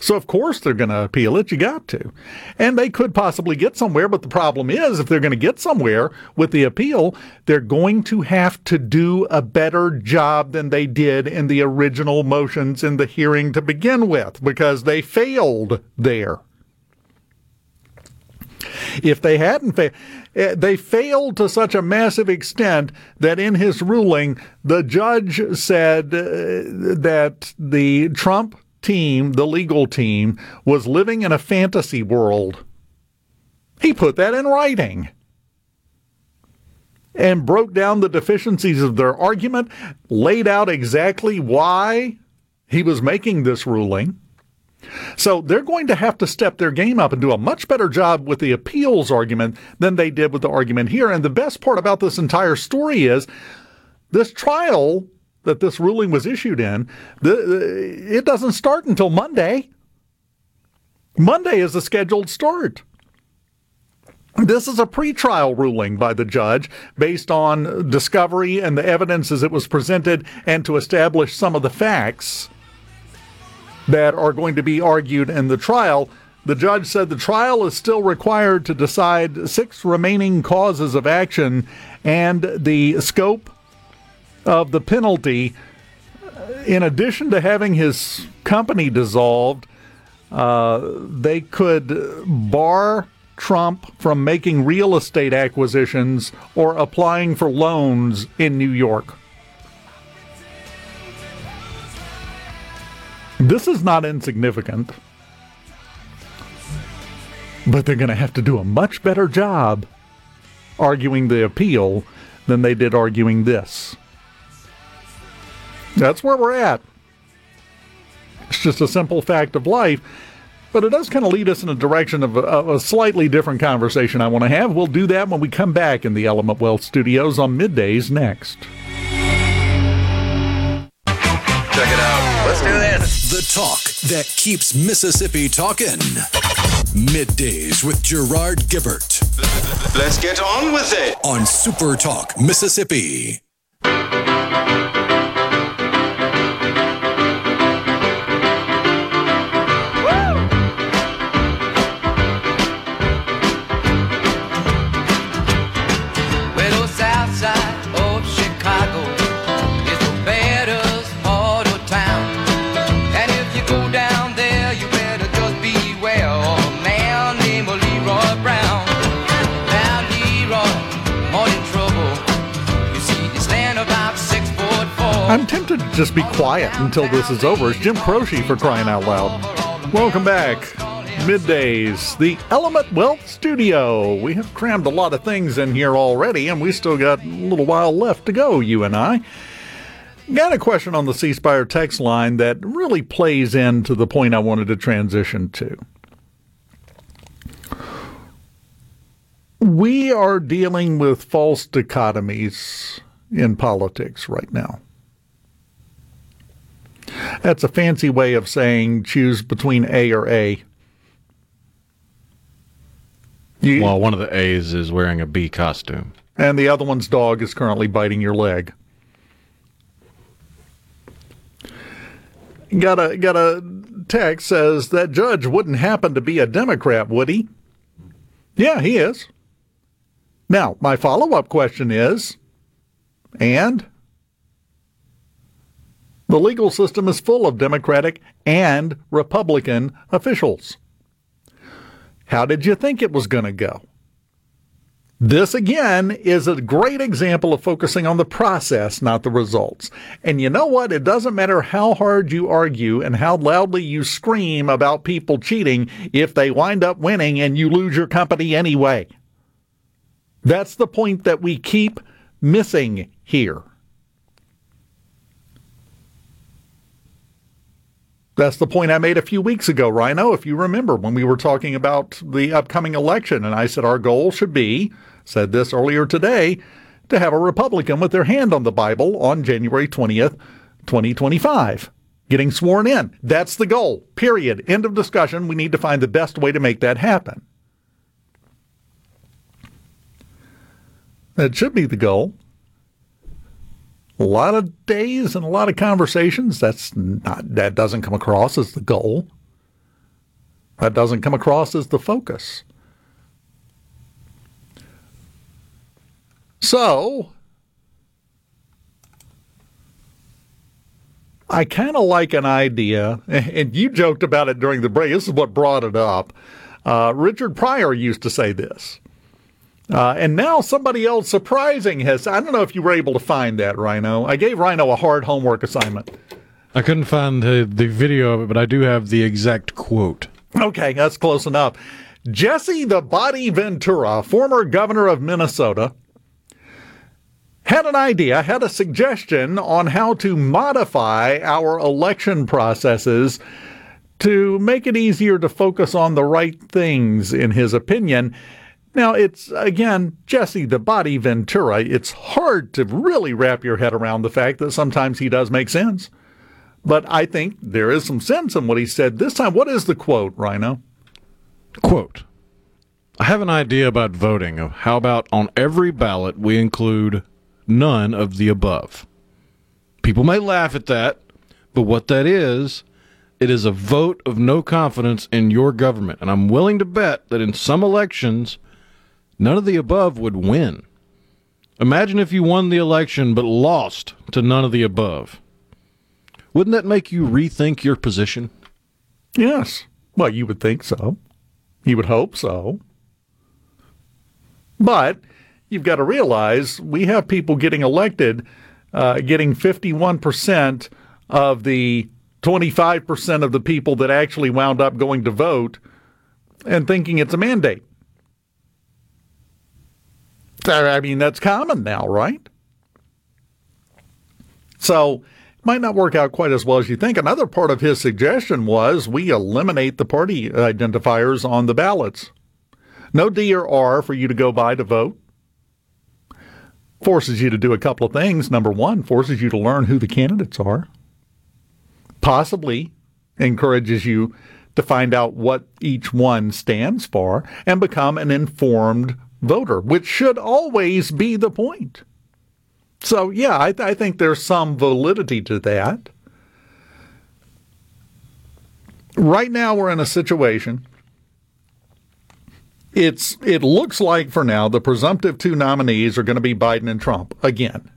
So of course they're going to appeal it. You got to, and they could possibly get somewhere. But the problem is, if they're going to get somewhere with the appeal, they're going to have to do a better job than they did in the original motions in the hearing to begin with, because they failed there. If they hadn't failed, they failed to such a massive extent that in his ruling, the judge said uh, that the Trump team, the legal team, was living in a fantasy world. He put that in writing and broke down the deficiencies of their argument, laid out exactly why he was making this ruling. So they're going to have to step their game up and do a much better job with the appeals argument than they did with the argument here. And the best part about this entire story is this trial that this ruling was issued in, the, it doesn't start until Monday. Monday is the scheduled start. This is a pretrial ruling by the judge based on discovery and the evidence as it was presented and to establish some of the facts that are going to be argued in the trial. The judge said the trial is still required to decide six remaining causes of action and the scope of the penalty, in addition to having his company dissolved, uh, they could bar Trump from making real estate acquisitions or applying for loans in New York. This is not insignificant, but they're going to have to do a much better job arguing the appeal than they did arguing this. That's where we're at. It's just a simple fact of life. But it does kind of lead us in a direction of a, of a slightly different conversation I want to have. We'll do that when we come back in the Element Wealth studios on middays next. Check it out. Let's do this. The talk that keeps Mississippi talking. Middays with Gerard Gibert. Let's get on with it. On Super Talk, Mississippi. I'm tempted to just be quiet until this is over. It's Jim Croce for crying out loud. Welcome back. Middays, the Element Wealth Studio. We have crammed a lot of things in here already, and we still got a little while left to go, you and I. Got a question on the C Spire text line that really plays into the point I wanted to transition to. We are dealing with false dichotomies in politics right now. That's a fancy way of saying choose between A or A. You, well, one of the A's is wearing a B costume. And the other one's dog is currently biting your leg. Got a got a text says that judge wouldn't happen to be a Democrat, would he? Yeah, he is. Now, my follow-up question is and the legal system is full of Democratic and Republican officials. How did you think it was going to go? This again is a great example of focusing on the process, not the results. And you know what? It doesn't matter how hard you argue and how loudly you scream about people cheating if they wind up winning and you lose your company anyway. That's the point that we keep missing here. That's the point I made a few weeks ago, Rhino, if you remember, when we were talking about the upcoming election. And I said our goal should be, said this earlier today, to have a Republican with their hand on the Bible on January 20th, 2025, getting sworn in. That's the goal, period. End of discussion. We need to find the best way to make that happen. That should be the goal a lot of days and a lot of conversations. That's not that doesn't come across as the goal. That doesn't come across as the focus. So I kind of like an idea, *laughs* and you joked about it during the break. This is what brought it up. Uh, Richard Pryor used to say this. Uh, and now somebody else surprising has. I don't know if you were able to find that, Rhino. I gave Rhino a hard homework assignment. I couldn't find the, the video of it, but I do have the exact quote. Okay, that's close enough. Jesse the Body Ventura, former governor of Minnesota, had an idea, had a suggestion on how to modify our election processes to make it easier to focus on the right things, in his opinion. Now, it's again, Jesse the Body Ventura. It's hard to really wrap your head around the fact that sometimes he does make sense. But I think there is some sense in what he said this time. What is the quote, Rhino? Quote I have an idea about voting. of How about on every ballot we include none of the above? People may laugh at that, but what that is, it is a vote of no confidence in your government. And I'm willing to bet that in some elections, None of the above would win. Imagine if you won the election but lost to none of the above. Wouldn't that make you rethink your position? Yes. Well, you would think so. You would hope so. But you've got to realize we have people getting elected, uh, getting 51% of the 25% of the people that actually wound up going to vote and thinking it's a mandate. I mean, that's common now, right? So it might not work out quite as well as you think. Another part of his suggestion was we eliminate the party identifiers on the ballots. No D or R for you to go by to vote. Forces you to do a couple of things. Number one, forces you to learn who the candidates are. Possibly encourages you to find out what each one stands for and become an informed voter, which should always be the point. So, yeah, I, th- I think there's some validity to that. Right now, we're in a situation. It's it looks like for now the presumptive two nominees are going to be Biden and Trump again.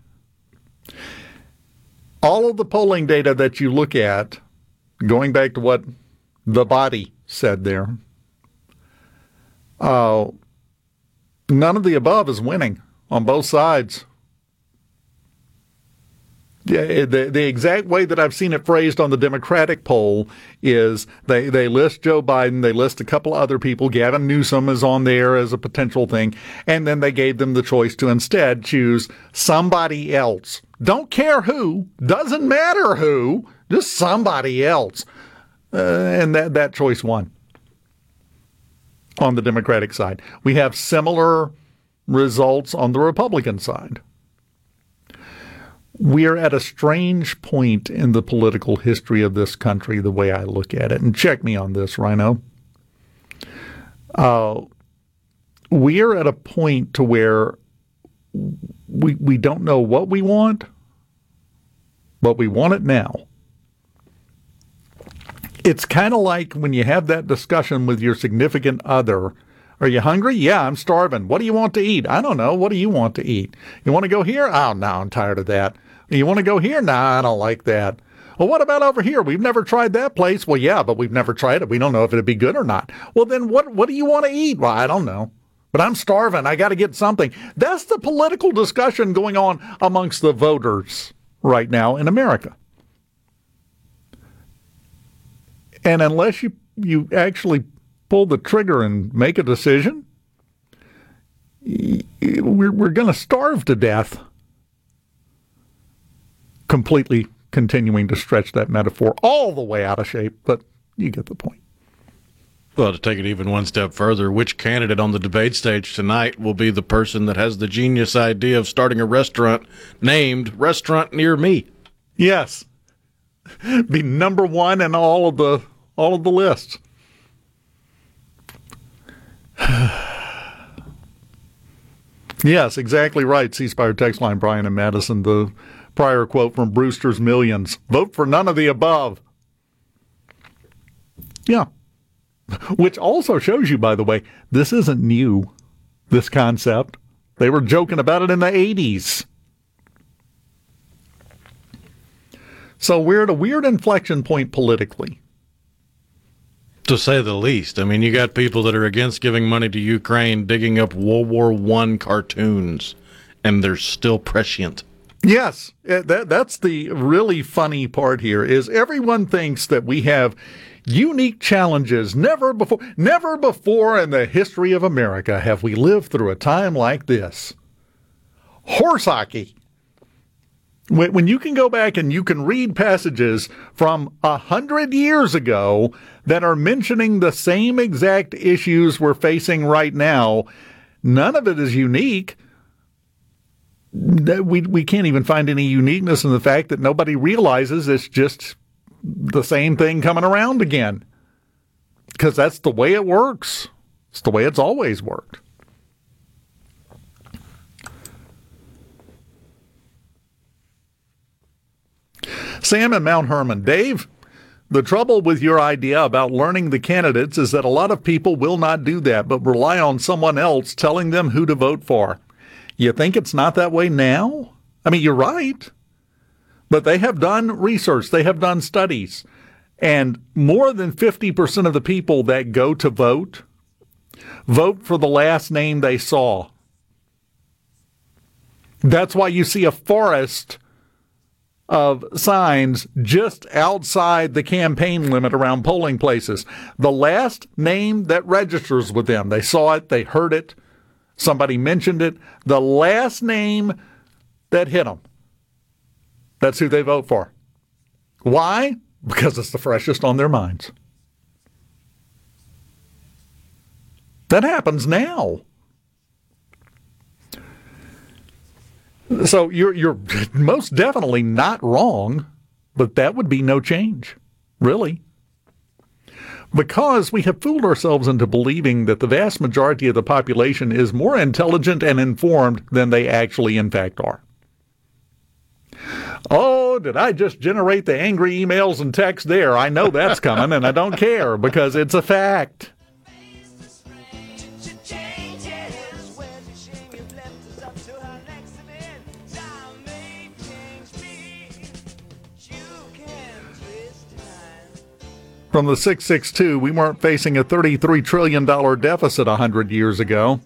All of the polling data that you look at, going back to what the body said there, uh, None of the above is winning on both sides. Yeah, the, the exact way that I've seen it phrased on the Democratic poll is they, they list Joe Biden, they list a couple other people. Gavin Newsom is on there as a potential thing, and then they gave them the choice to instead choose somebody else. Don't care who, doesn't matter who, just somebody else. Uh, and that, that choice won on the Democratic side. We have similar results on the Republican side we're at a strange point in the political history of this country, the way I look at it. And check me on this, Rhino. Uh, we're at a point to where we we don't know what we want, but we want it now. It's kind of like when you have that discussion with your significant other. Are you hungry? Yeah, I'm starving. What do you want to eat? I don't know. What do you want to eat? You want to go here? Oh, no, I'm tired of that. You want to go here? Nah, I don't like that. Well, what about over here? We've never tried that place. Well, yeah, but we've never tried it. We don't know if it'd be good or not. Well, then what what do you want to eat? Well, I don't know. But I'm starving. I got to get something. That's the political discussion going on amongst the voters right now in America. And unless you you actually pull the trigger and make a decision, we're, we're going to starve to death completely continuing to stretch that metaphor all the way out of shape, but you get the point. Well, to take it even one step further, which candidate on the debate stage tonight will be the person that has the genius idea of starting a restaurant named Restaurant Near Me? Yes. *laughs* Be number one in all of the all of the lists. *sighs* yes, exactly right. C Spire text line, Brian and Madison. The Pryor quote from Brewster's Millions Vote for none of the above. Yeah. Which also shows you, by the way, this isn't new, this concept. They were joking about it in the 80s. So we're at a weird inflection point politically. To say the least. I mean, you got people that are against giving money to Ukraine digging up World War One cartoons, and they're still prescient. Yes, eh, that that's the really funny part here is everyone thinks that we have unique challenges. Never before never before in the history of America have we lived through a time like this. Horse hockey. When, you can go back and you can read passages from a hundred years ago that are mentioning the same exact issues we're facing right now, none of it is unique we we can't even find any uniqueness in the fact that nobody realizes it's just the same thing coming around again. Because that's the way it works. It's the way it's always worked. Sam and Mount Hermon. Dave, the trouble with your idea about learning the candidates is that a lot of people will not do that, but rely on someone else telling them who to vote for. You think it's not that way now? I mean, you're right. But they have done research, they have done studies, and more than 50% of the people that go to vote vote for the last name they saw. That's why you see a forest of signs just outside the campaign limit around polling places. The last name that registers with them, they saw it, they heard it, Somebody mentioned it. The last name that hit them, that's who they vote for. Why? Because it's the freshest on their minds. That happens now. So you're you're most definitely not wrong, but that would be no change, really because we have fooled ourselves into believing that the vast majority of the population is more intelligent and informed than they actually, in fact, are. Oh, did I just generate the angry emails and texts there? I know that's coming and I don't care because it's a fact. From the 662, we weren't facing a $33 trillion deficit 100 years ago.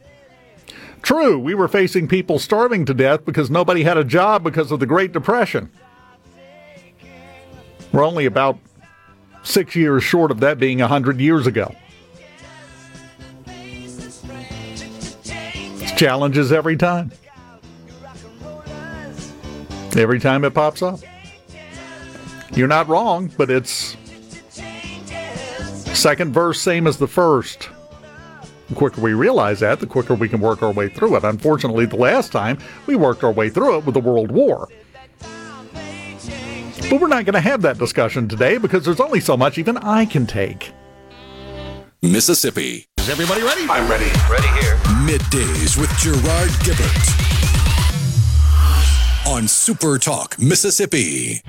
True, we were facing people starving to death because nobody had a job because of the Great Depression. We're only about six years short of that being 100 years ago. It's challenges every time. Every time it pops up. You're not wrong, but it's second verse, same as the first. The quicker we realize that, the quicker we can work our way through it. Unfortunately, the last time we worked our way through it with the World War. But we're not going to have that discussion today because there's only so much even I can take. Mississippi. Is everybody ready? I'm ready. Ready here. Middays with Gerard Gibert on Super Talk, Mississippi.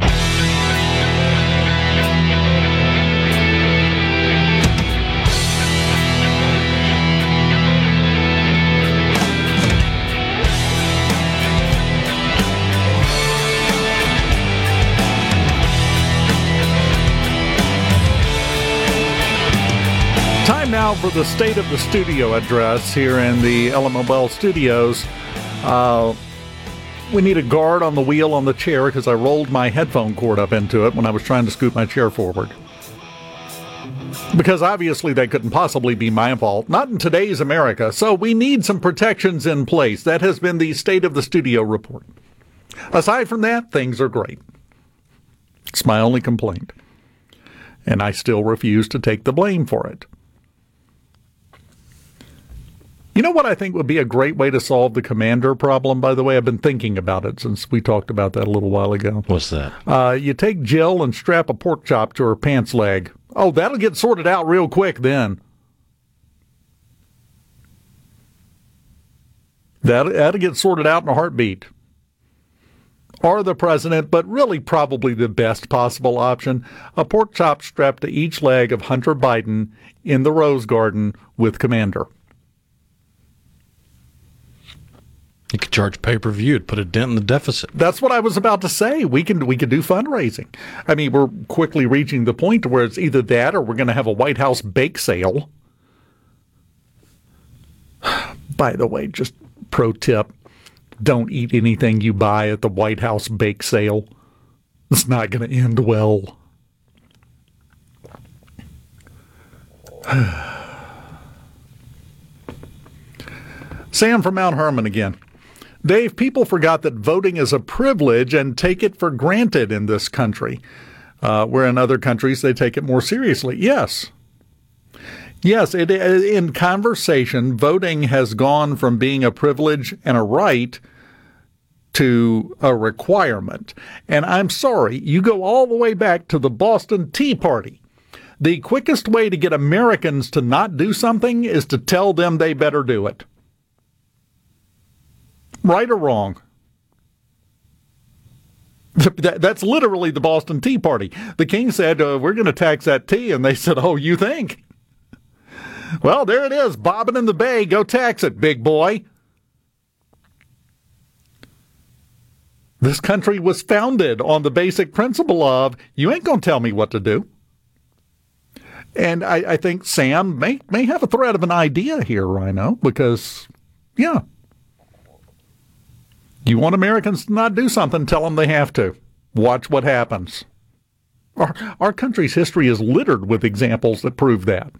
Now for the state of the studio address here in the Element Wealth studios. Uh, we need a guard on the wheel on the chair because I rolled my headphone cord up into it when I was trying to scoot my chair forward. Because obviously that couldn't possibly be my fault. Not in today's America. So we need some protections in place. That has been the state of the studio report. Aside from that, things are great. It's my only complaint. And I still refuse to take the blame for it. You know what I think would be a great way to solve the commander problem, by the way? I've been thinking about it since we talked about that a little while ago. What's that? Uh, you take Jill and strap a pork chop to her pants leg. Oh, that'll get sorted out real quick then. That, that'll get sorted out in a heartbeat. Or the president, but really probably the best possible option a pork chop strapped to each leg of Hunter Biden in the Rose Garden with Commander. You could charge pay per view, it put a dent in the deficit. That's what I was about to say. We can we can do fundraising. I mean, we're quickly reaching the point where it's either that or we're going to have a White House bake sale. *sighs* By the way, just pro tip: don't eat anything you buy at the White House bake sale. It's not going to end well. *sighs* Sam from Mount Hermon again. Dave, people forgot that voting is a privilege and take it for granted in this country, uh, where in other countries they take it more seriously. Yes. Yes, it, in conversation, voting has gone from being a privilege and a right to a requirement. And I'm sorry, you go all the way back to the Boston Tea Party. The quickest way to get Americans to not do something is to tell them they better do it. Right or wrong? *laughs* That's literally the Boston Tea Party. The king said, uh, We're going to tax that tea. And they *laughs* said, Oh, you think? Well, there it is, bobbing in the bay. Go tax it, big boy. This country was founded on the basic principle of you ain't going to tell me what to do. And I, I, think Sam may, may have a thread of an idea here, Rhino, because, yeah, you want Americans to not do something, tell them they have to. Watch what happens. Our, our country's history is littered with examples that prove that.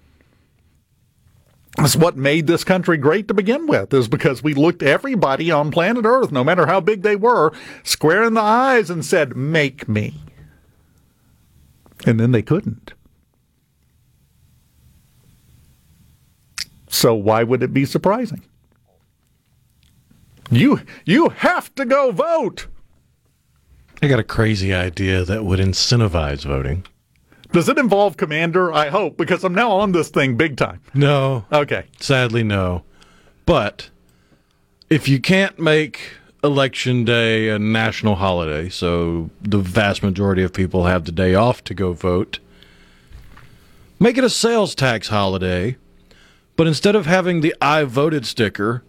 That's what made this country great to begin with, is because we looked everybody on planet Earth, no matter how big they were, square in the eyes and said, Make me. And then they couldn't. So why would it be surprising? You you have to go vote. I got a crazy idea that would incentivize voting. Does it involve Commander? I hope, because I'm now on this thing big time. No. Okay. Sadly, no. But if you can't make election day a national holiday, so the vast majority of people have the day off to go vote, make it a sales tax holiday. But instead of having the I voted sticker,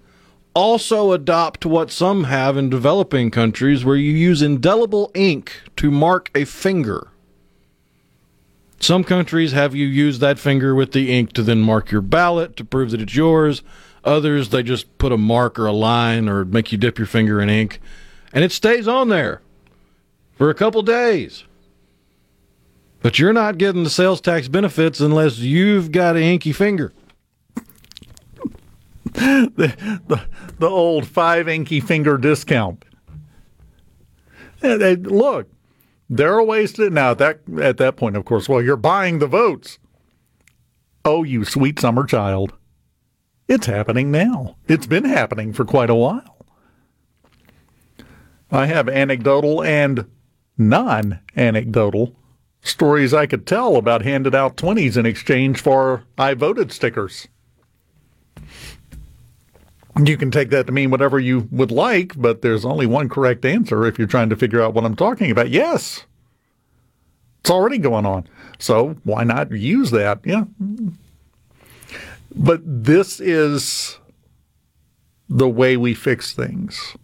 also adopt what some have in developing countries where you use indelible ink to mark a finger. Some countries have you use that finger with the ink to then mark your ballot to prove that it's yours. Others, they just put a mark or a line or make you dip your finger in ink, and it stays on there for a couple days. But you're not getting the sales tax benefits unless you've got an inky finger. *laughs* the, the, the old five inky finger discount. They- look, there are ways to now at that at that point, of course. Well, you're buying the votes. Oh, you sweet summer child! It's happening now. It's been happening for quite a while. I have anecdotal and non-anecdotal stories I could tell about handed out twenties in exchange for I voted stickers. You can take that to mean whatever you would like, but there's only one correct answer if you're trying to figure out what I'm talking about. Yes. It's already going on. So why not use that? Yeah. But this is the way we fix things.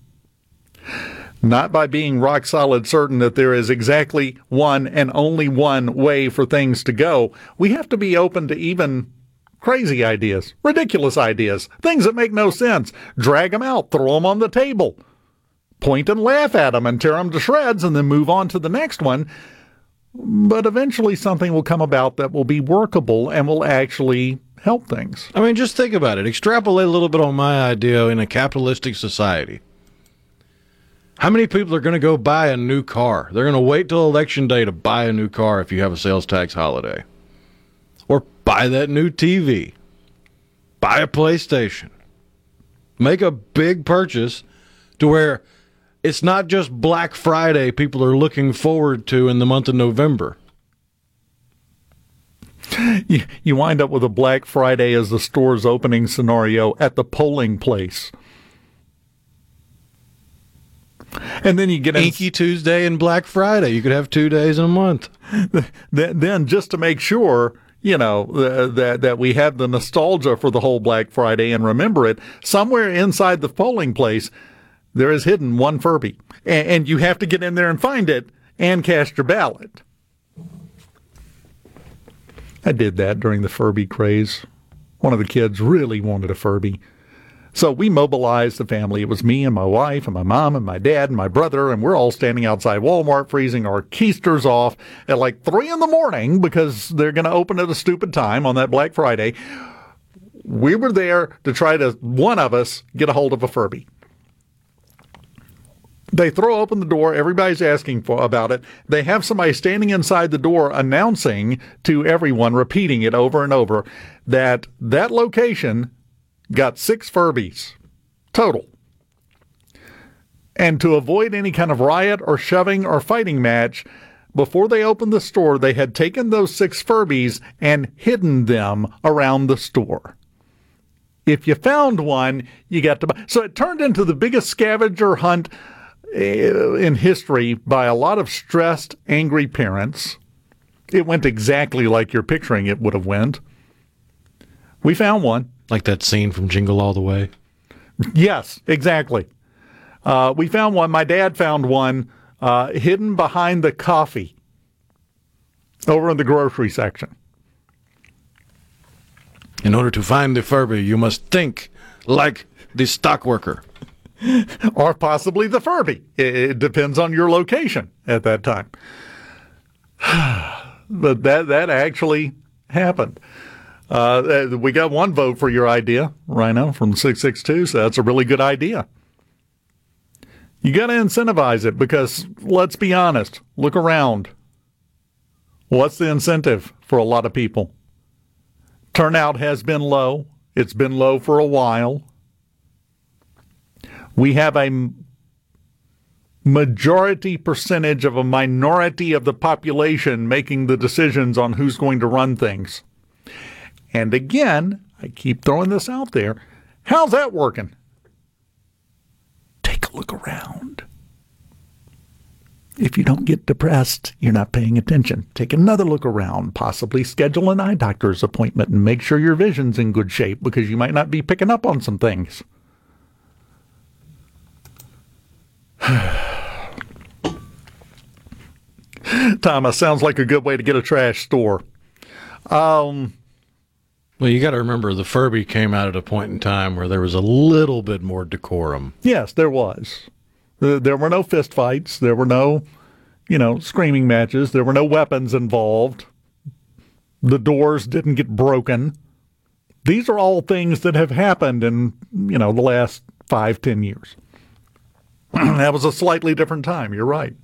Not by being rock solid certain that there is exactly one and only one way for things to go. We have to be open to even crazy ideas, ridiculous ideas, things that make no sense. Drag them out, throw them on the table, point and laugh at them and tear them to shreds, and then move on to the next one. But eventually, something will come about that will be workable and will actually help things. I mean, just think about it. Extrapolate a little bit on my idea in a capitalistic society. How many people are going to go buy a new car? They're going to wait till election day to buy a new car if you have a sales tax holiday. Or buy that new TV. Buy a PlayStation. Make a big purchase to where it's not just Black Friday people are looking forward to in the month of November. You, you wind up with a Black Friday as the store's opening scenario at the polling place. And then you get in, Inky Tuesday and Black Friday. You could have two days in a month. *laughs* then just to make sure you know uh, that that we have the nostalgia for the whole Black Friday and remember it somewhere inside the polling place there is hidden one Furby and, and you have to get in there and find it and cast your ballot. I did that during the Furby craze. One of the kids really wanted a Furby. So we mobilized the family. It was me and my wife and my mom and my dad and my brother, and we're all standing outside Walmart freezing our keisters off at like three in the morning because they're going to open at a stupid time on that Black Friday. We were there to try to, one of us, get a hold of a Furby. They throw open the door. Everybody's asking for about it. They have somebody standing inside the door announcing to everyone, repeating it over and over, that that location got six Furbies total. And to avoid any kind of riot or shoving or fighting match, before they opened the store, they had taken those six Furbies and hidden them around the store. If you found one, you got to buy. So it turned into the biggest scavenger hunt eh, in history by a lot of stressed, angry parents. It went exactly like you're picturing it would have went. We found one. Like that scene from Jingle All the Way. Yes, exactly. Uh, we found one. My dad found one uh, hidden behind the coffee over in the grocery section. In order to find the Furby, you must think like the stock worker. *laughs* or possibly the Furby. It, it depends on your location at that time. *sighs* but that that actually happened. Uh, we got one vote for your idea, Rhino, from 662, so that's a really good idea. You got to incentivize it because let's be honest, look around. What's the incentive for a lot of people? Turnout has been low. It's been low for a while. We have a majority percentage of a minority of the population making the decisions on who's going to run things. And again, I keep throwing this out there. How's that working? Take a look around. If you don't get depressed, you're not paying attention. Take another look around, possibly schedule an eye doctor's appointment and make sure your vision's in good shape because you might not be picking up on some things. *sighs* Thomas, sounds like a good way to get a trash store. Um, well, you got to remember the Furby came out at a point in time where there was a little bit more decorum. Yes, there was. There were no fist fights. There were no, you know, screaming matches. There were no weapons involved. The doors didn't get broken. These are all things that have happened in, you know, the last five, ten years. *clears throat* that was a slightly different time. You're right.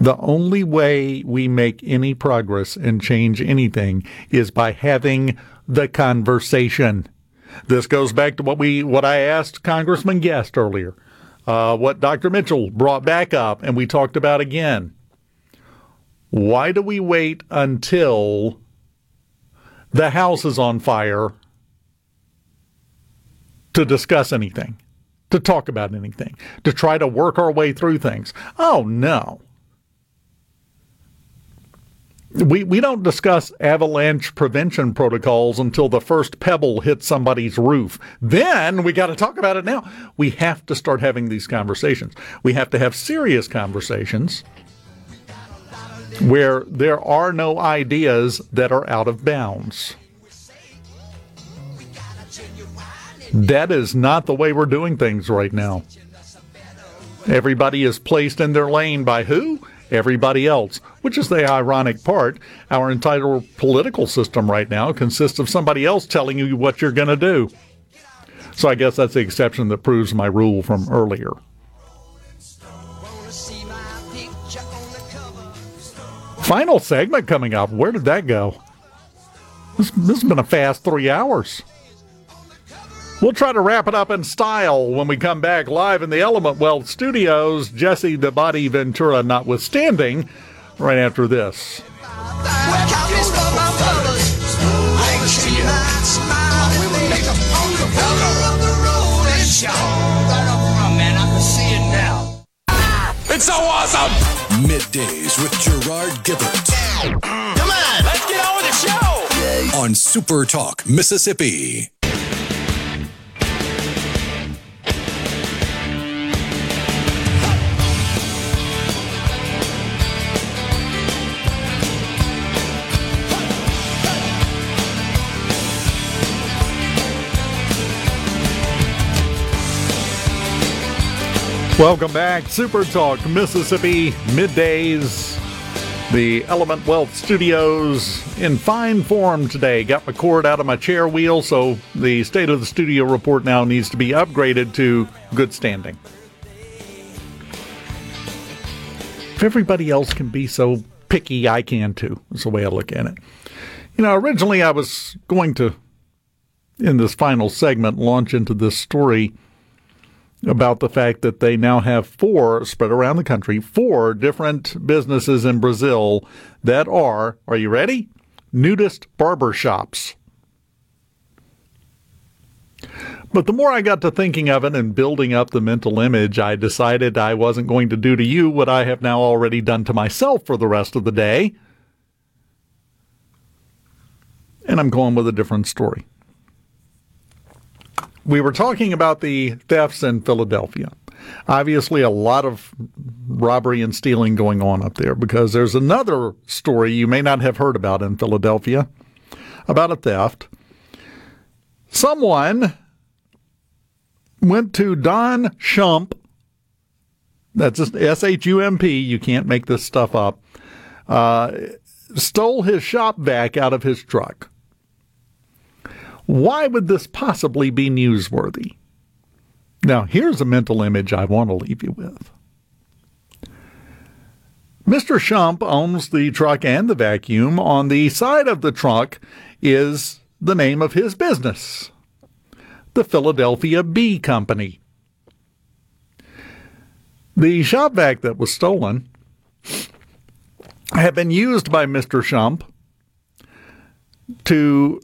The only way we make any progress and change anything is by having the conversation. This goes back to what we what I asked Congressman Guest earlier, uh, what Dr. Mitchell brought back up, and we talked about again. Why do we wait until the house is on fire to discuss anything, to talk about anything, to try to work our way through things? Oh no we, we don't discuss avalanche prevention protocols until the first pebble hits somebody's roof. Then we got to talk about it now. We have to start having these conversations. We have to have serious conversations where there are no ideas that are out of bounds. That is not the way we're doing things right now. Everybody is placed in their lane by who? Everybody else, which is the ironic part. Our entire political system right now consists of somebody else telling you what you're going to do. So I guess that's the exception that proves my rule from earlier. Final segment coming up. Where did that go? This, this has been a fast three hours. We'll try to wrap it up in style when we come back live in the Element Wealth studios, Jesse the Body Ventura notwithstanding, right after this. It's so awesome! Middays with Gerard Gibert. Come on, let's get on with the show! On Super Talk, Mississippi. Welcome back. Super Talk Mississippi middays. The Element Wealth Studios in fine form today. Got my cord out of my chair wheel, so the state of the studio report now needs to be upgraded to good standing. If everybody else can be so picky, I can too. That's the way I look at it. You know, originally I was going to, in this final segment, launch into this story about the fact that they now have four spread around the country, four different businesses in Brazil that are, are you ready? Nudist barber shops. But the more I got to thinking of it and building up the mental image, I decided I wasn't going to do to you what I have now already done to myself for the rest of the day. And I'm going with a different story we were talking about the thefts in Philadelphia. Obviously, a lot of robbery and stealing going on up there because there's another story you may not have heard about in Philadelphia about a theft. Someone went to Don Shump. That's S H U M P. You can't make this stuff up. Uh, stole his shop vac out of his truck. Why would this possibly be newsworthy? Now, here's a mental image I want to leave you with. Mr. Shump owns the truck and the vacuum. On the side of the truck is the name of his business, the Philadelphia Bee Company. The shop vac that was stolen had been used by Mr. Shump to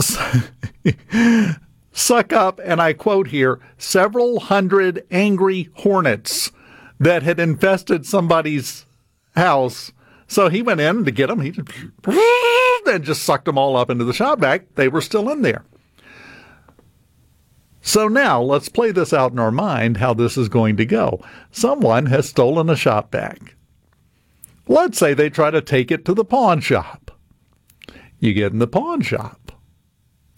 *laughs* suck up, and I quote here, several hundred angry hornets that had infested somebody's house. So he went in to get them. He *laughs* and just sucked them all up into the shop vac. They were still in there. So now let's play this out in our mind how this is going to go. Someone has stolen a shop vac. Let's say they try to take it to the pawn shop. You get in the pawn shop.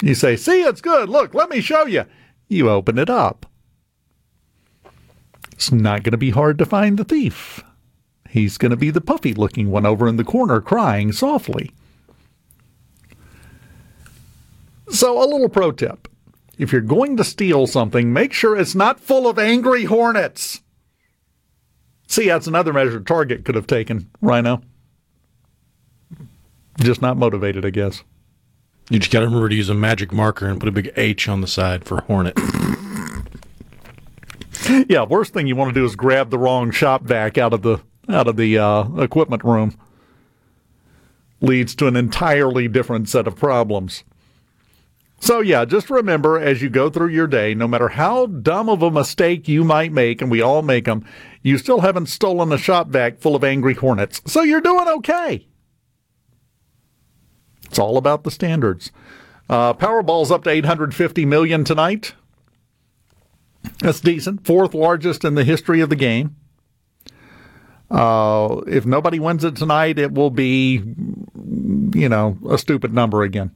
You say, See, it's good. Look, let me show you. You open it up. It's not going to be hard to find the thief. He's going to be the puffy looking one over in the corner crying softly. So, a little pro tip if you're going to steal something, make sure it's not full of angry hornets. See, that's another measure Target could have taken, Rhino. Just not motivated, I guess. You just got to remember to use a magic marker and put a big H on the side for Hornet. *coughs* yeah, worst thing you want to do is grab the wrong shop vac out of the out of the uh, equipment room. Leads to an entirely different set of problems. So, yeah, just remember as you go through your day, no matter how dumb of a mistake you might make, and we all make them, you still haven't stolen a shop vac full of angry hornets. So you're doing okay. It's all about the standards. Uh, Powerball's up to 850 million tonight. That's decent. Fourth largest in the history of the game. Uh, if nobody wins it tonight, it will be, you know, a stupid number again.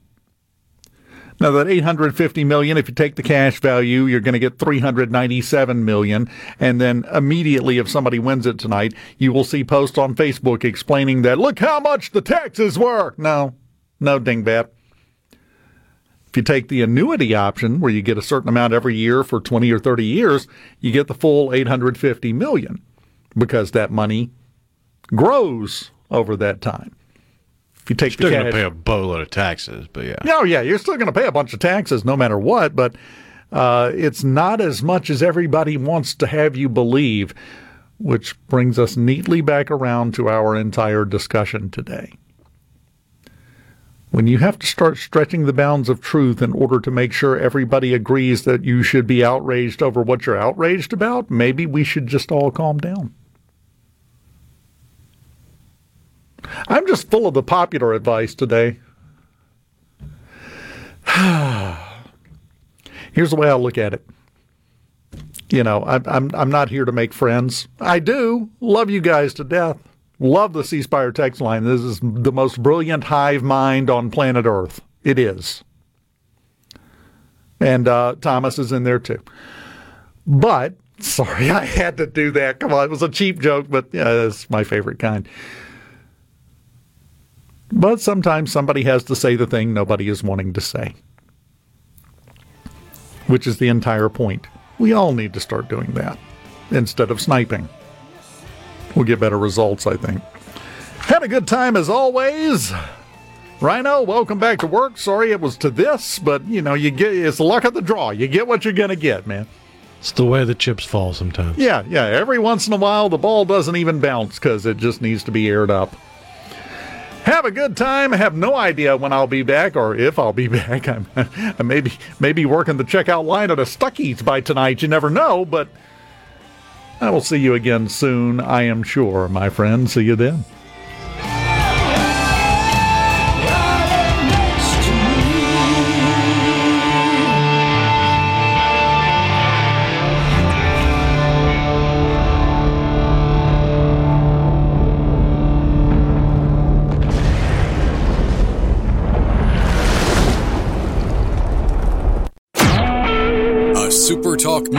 Now that 850 million, if you take the cash value, you're going to get 397 million. And then immediately, if somebody wins it tonight, you will see posts on Facebook explaining that, look how much the taxes were. No, no, dingbat. If you take the annuity option, where you get a certain amount every year for 20 or 30 years, you get the full 850 million because that money grows over that time. If you take still the going to pay a boatload of taxes, but yeah. No, yeah, you're still going to pay a bunch of taxes no matter what, but uh, it's not as much as everybody wants to have you believe, which brings us neatly back around to our entire discussion today. When you have to start stretching the bounds of truth in order to make sure everybody agrees that you should be outraged over what you're outraged about, maybe we should just all calm down. I'm just full of the popular advice today. *sighs* Here's the way I look at it. You know, I'm, I'm, I'm not here to make friends. I do love you guys to death. Love the C Spire text line. This is the most brilliant hive mind on planet Earth. It is. And uh, Thomas is in there too. But, *laughs* sorry, I had to do that. Come on, it was a cheap joke, but yeah, it's my favorite kind. But sometimes somebody has to say the thing nobody is wanting to say, which is the entire point. We all need to start doing that instead of sniping. We'll get better results, I think. Had a good time as always. Rhino, welcome back to work. Sorry it was to this, but you know, you get it's the luck of the draw. You get what you're gonna get, man. It's the way the chips fall sometimes. Yeah, yeah. Every once in a while, the ball doesn't even bounce because it just needs to be aired up. Have a good time. Have no idea when I'll be back or if I'll be *laughs* back. I'm, *laughs* I may be, maybe working the checkout line at a Stuckey's by tonight. You never know, but I will see you again soon, I am sure, my friend. See you then.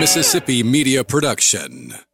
Mississippi Media Production.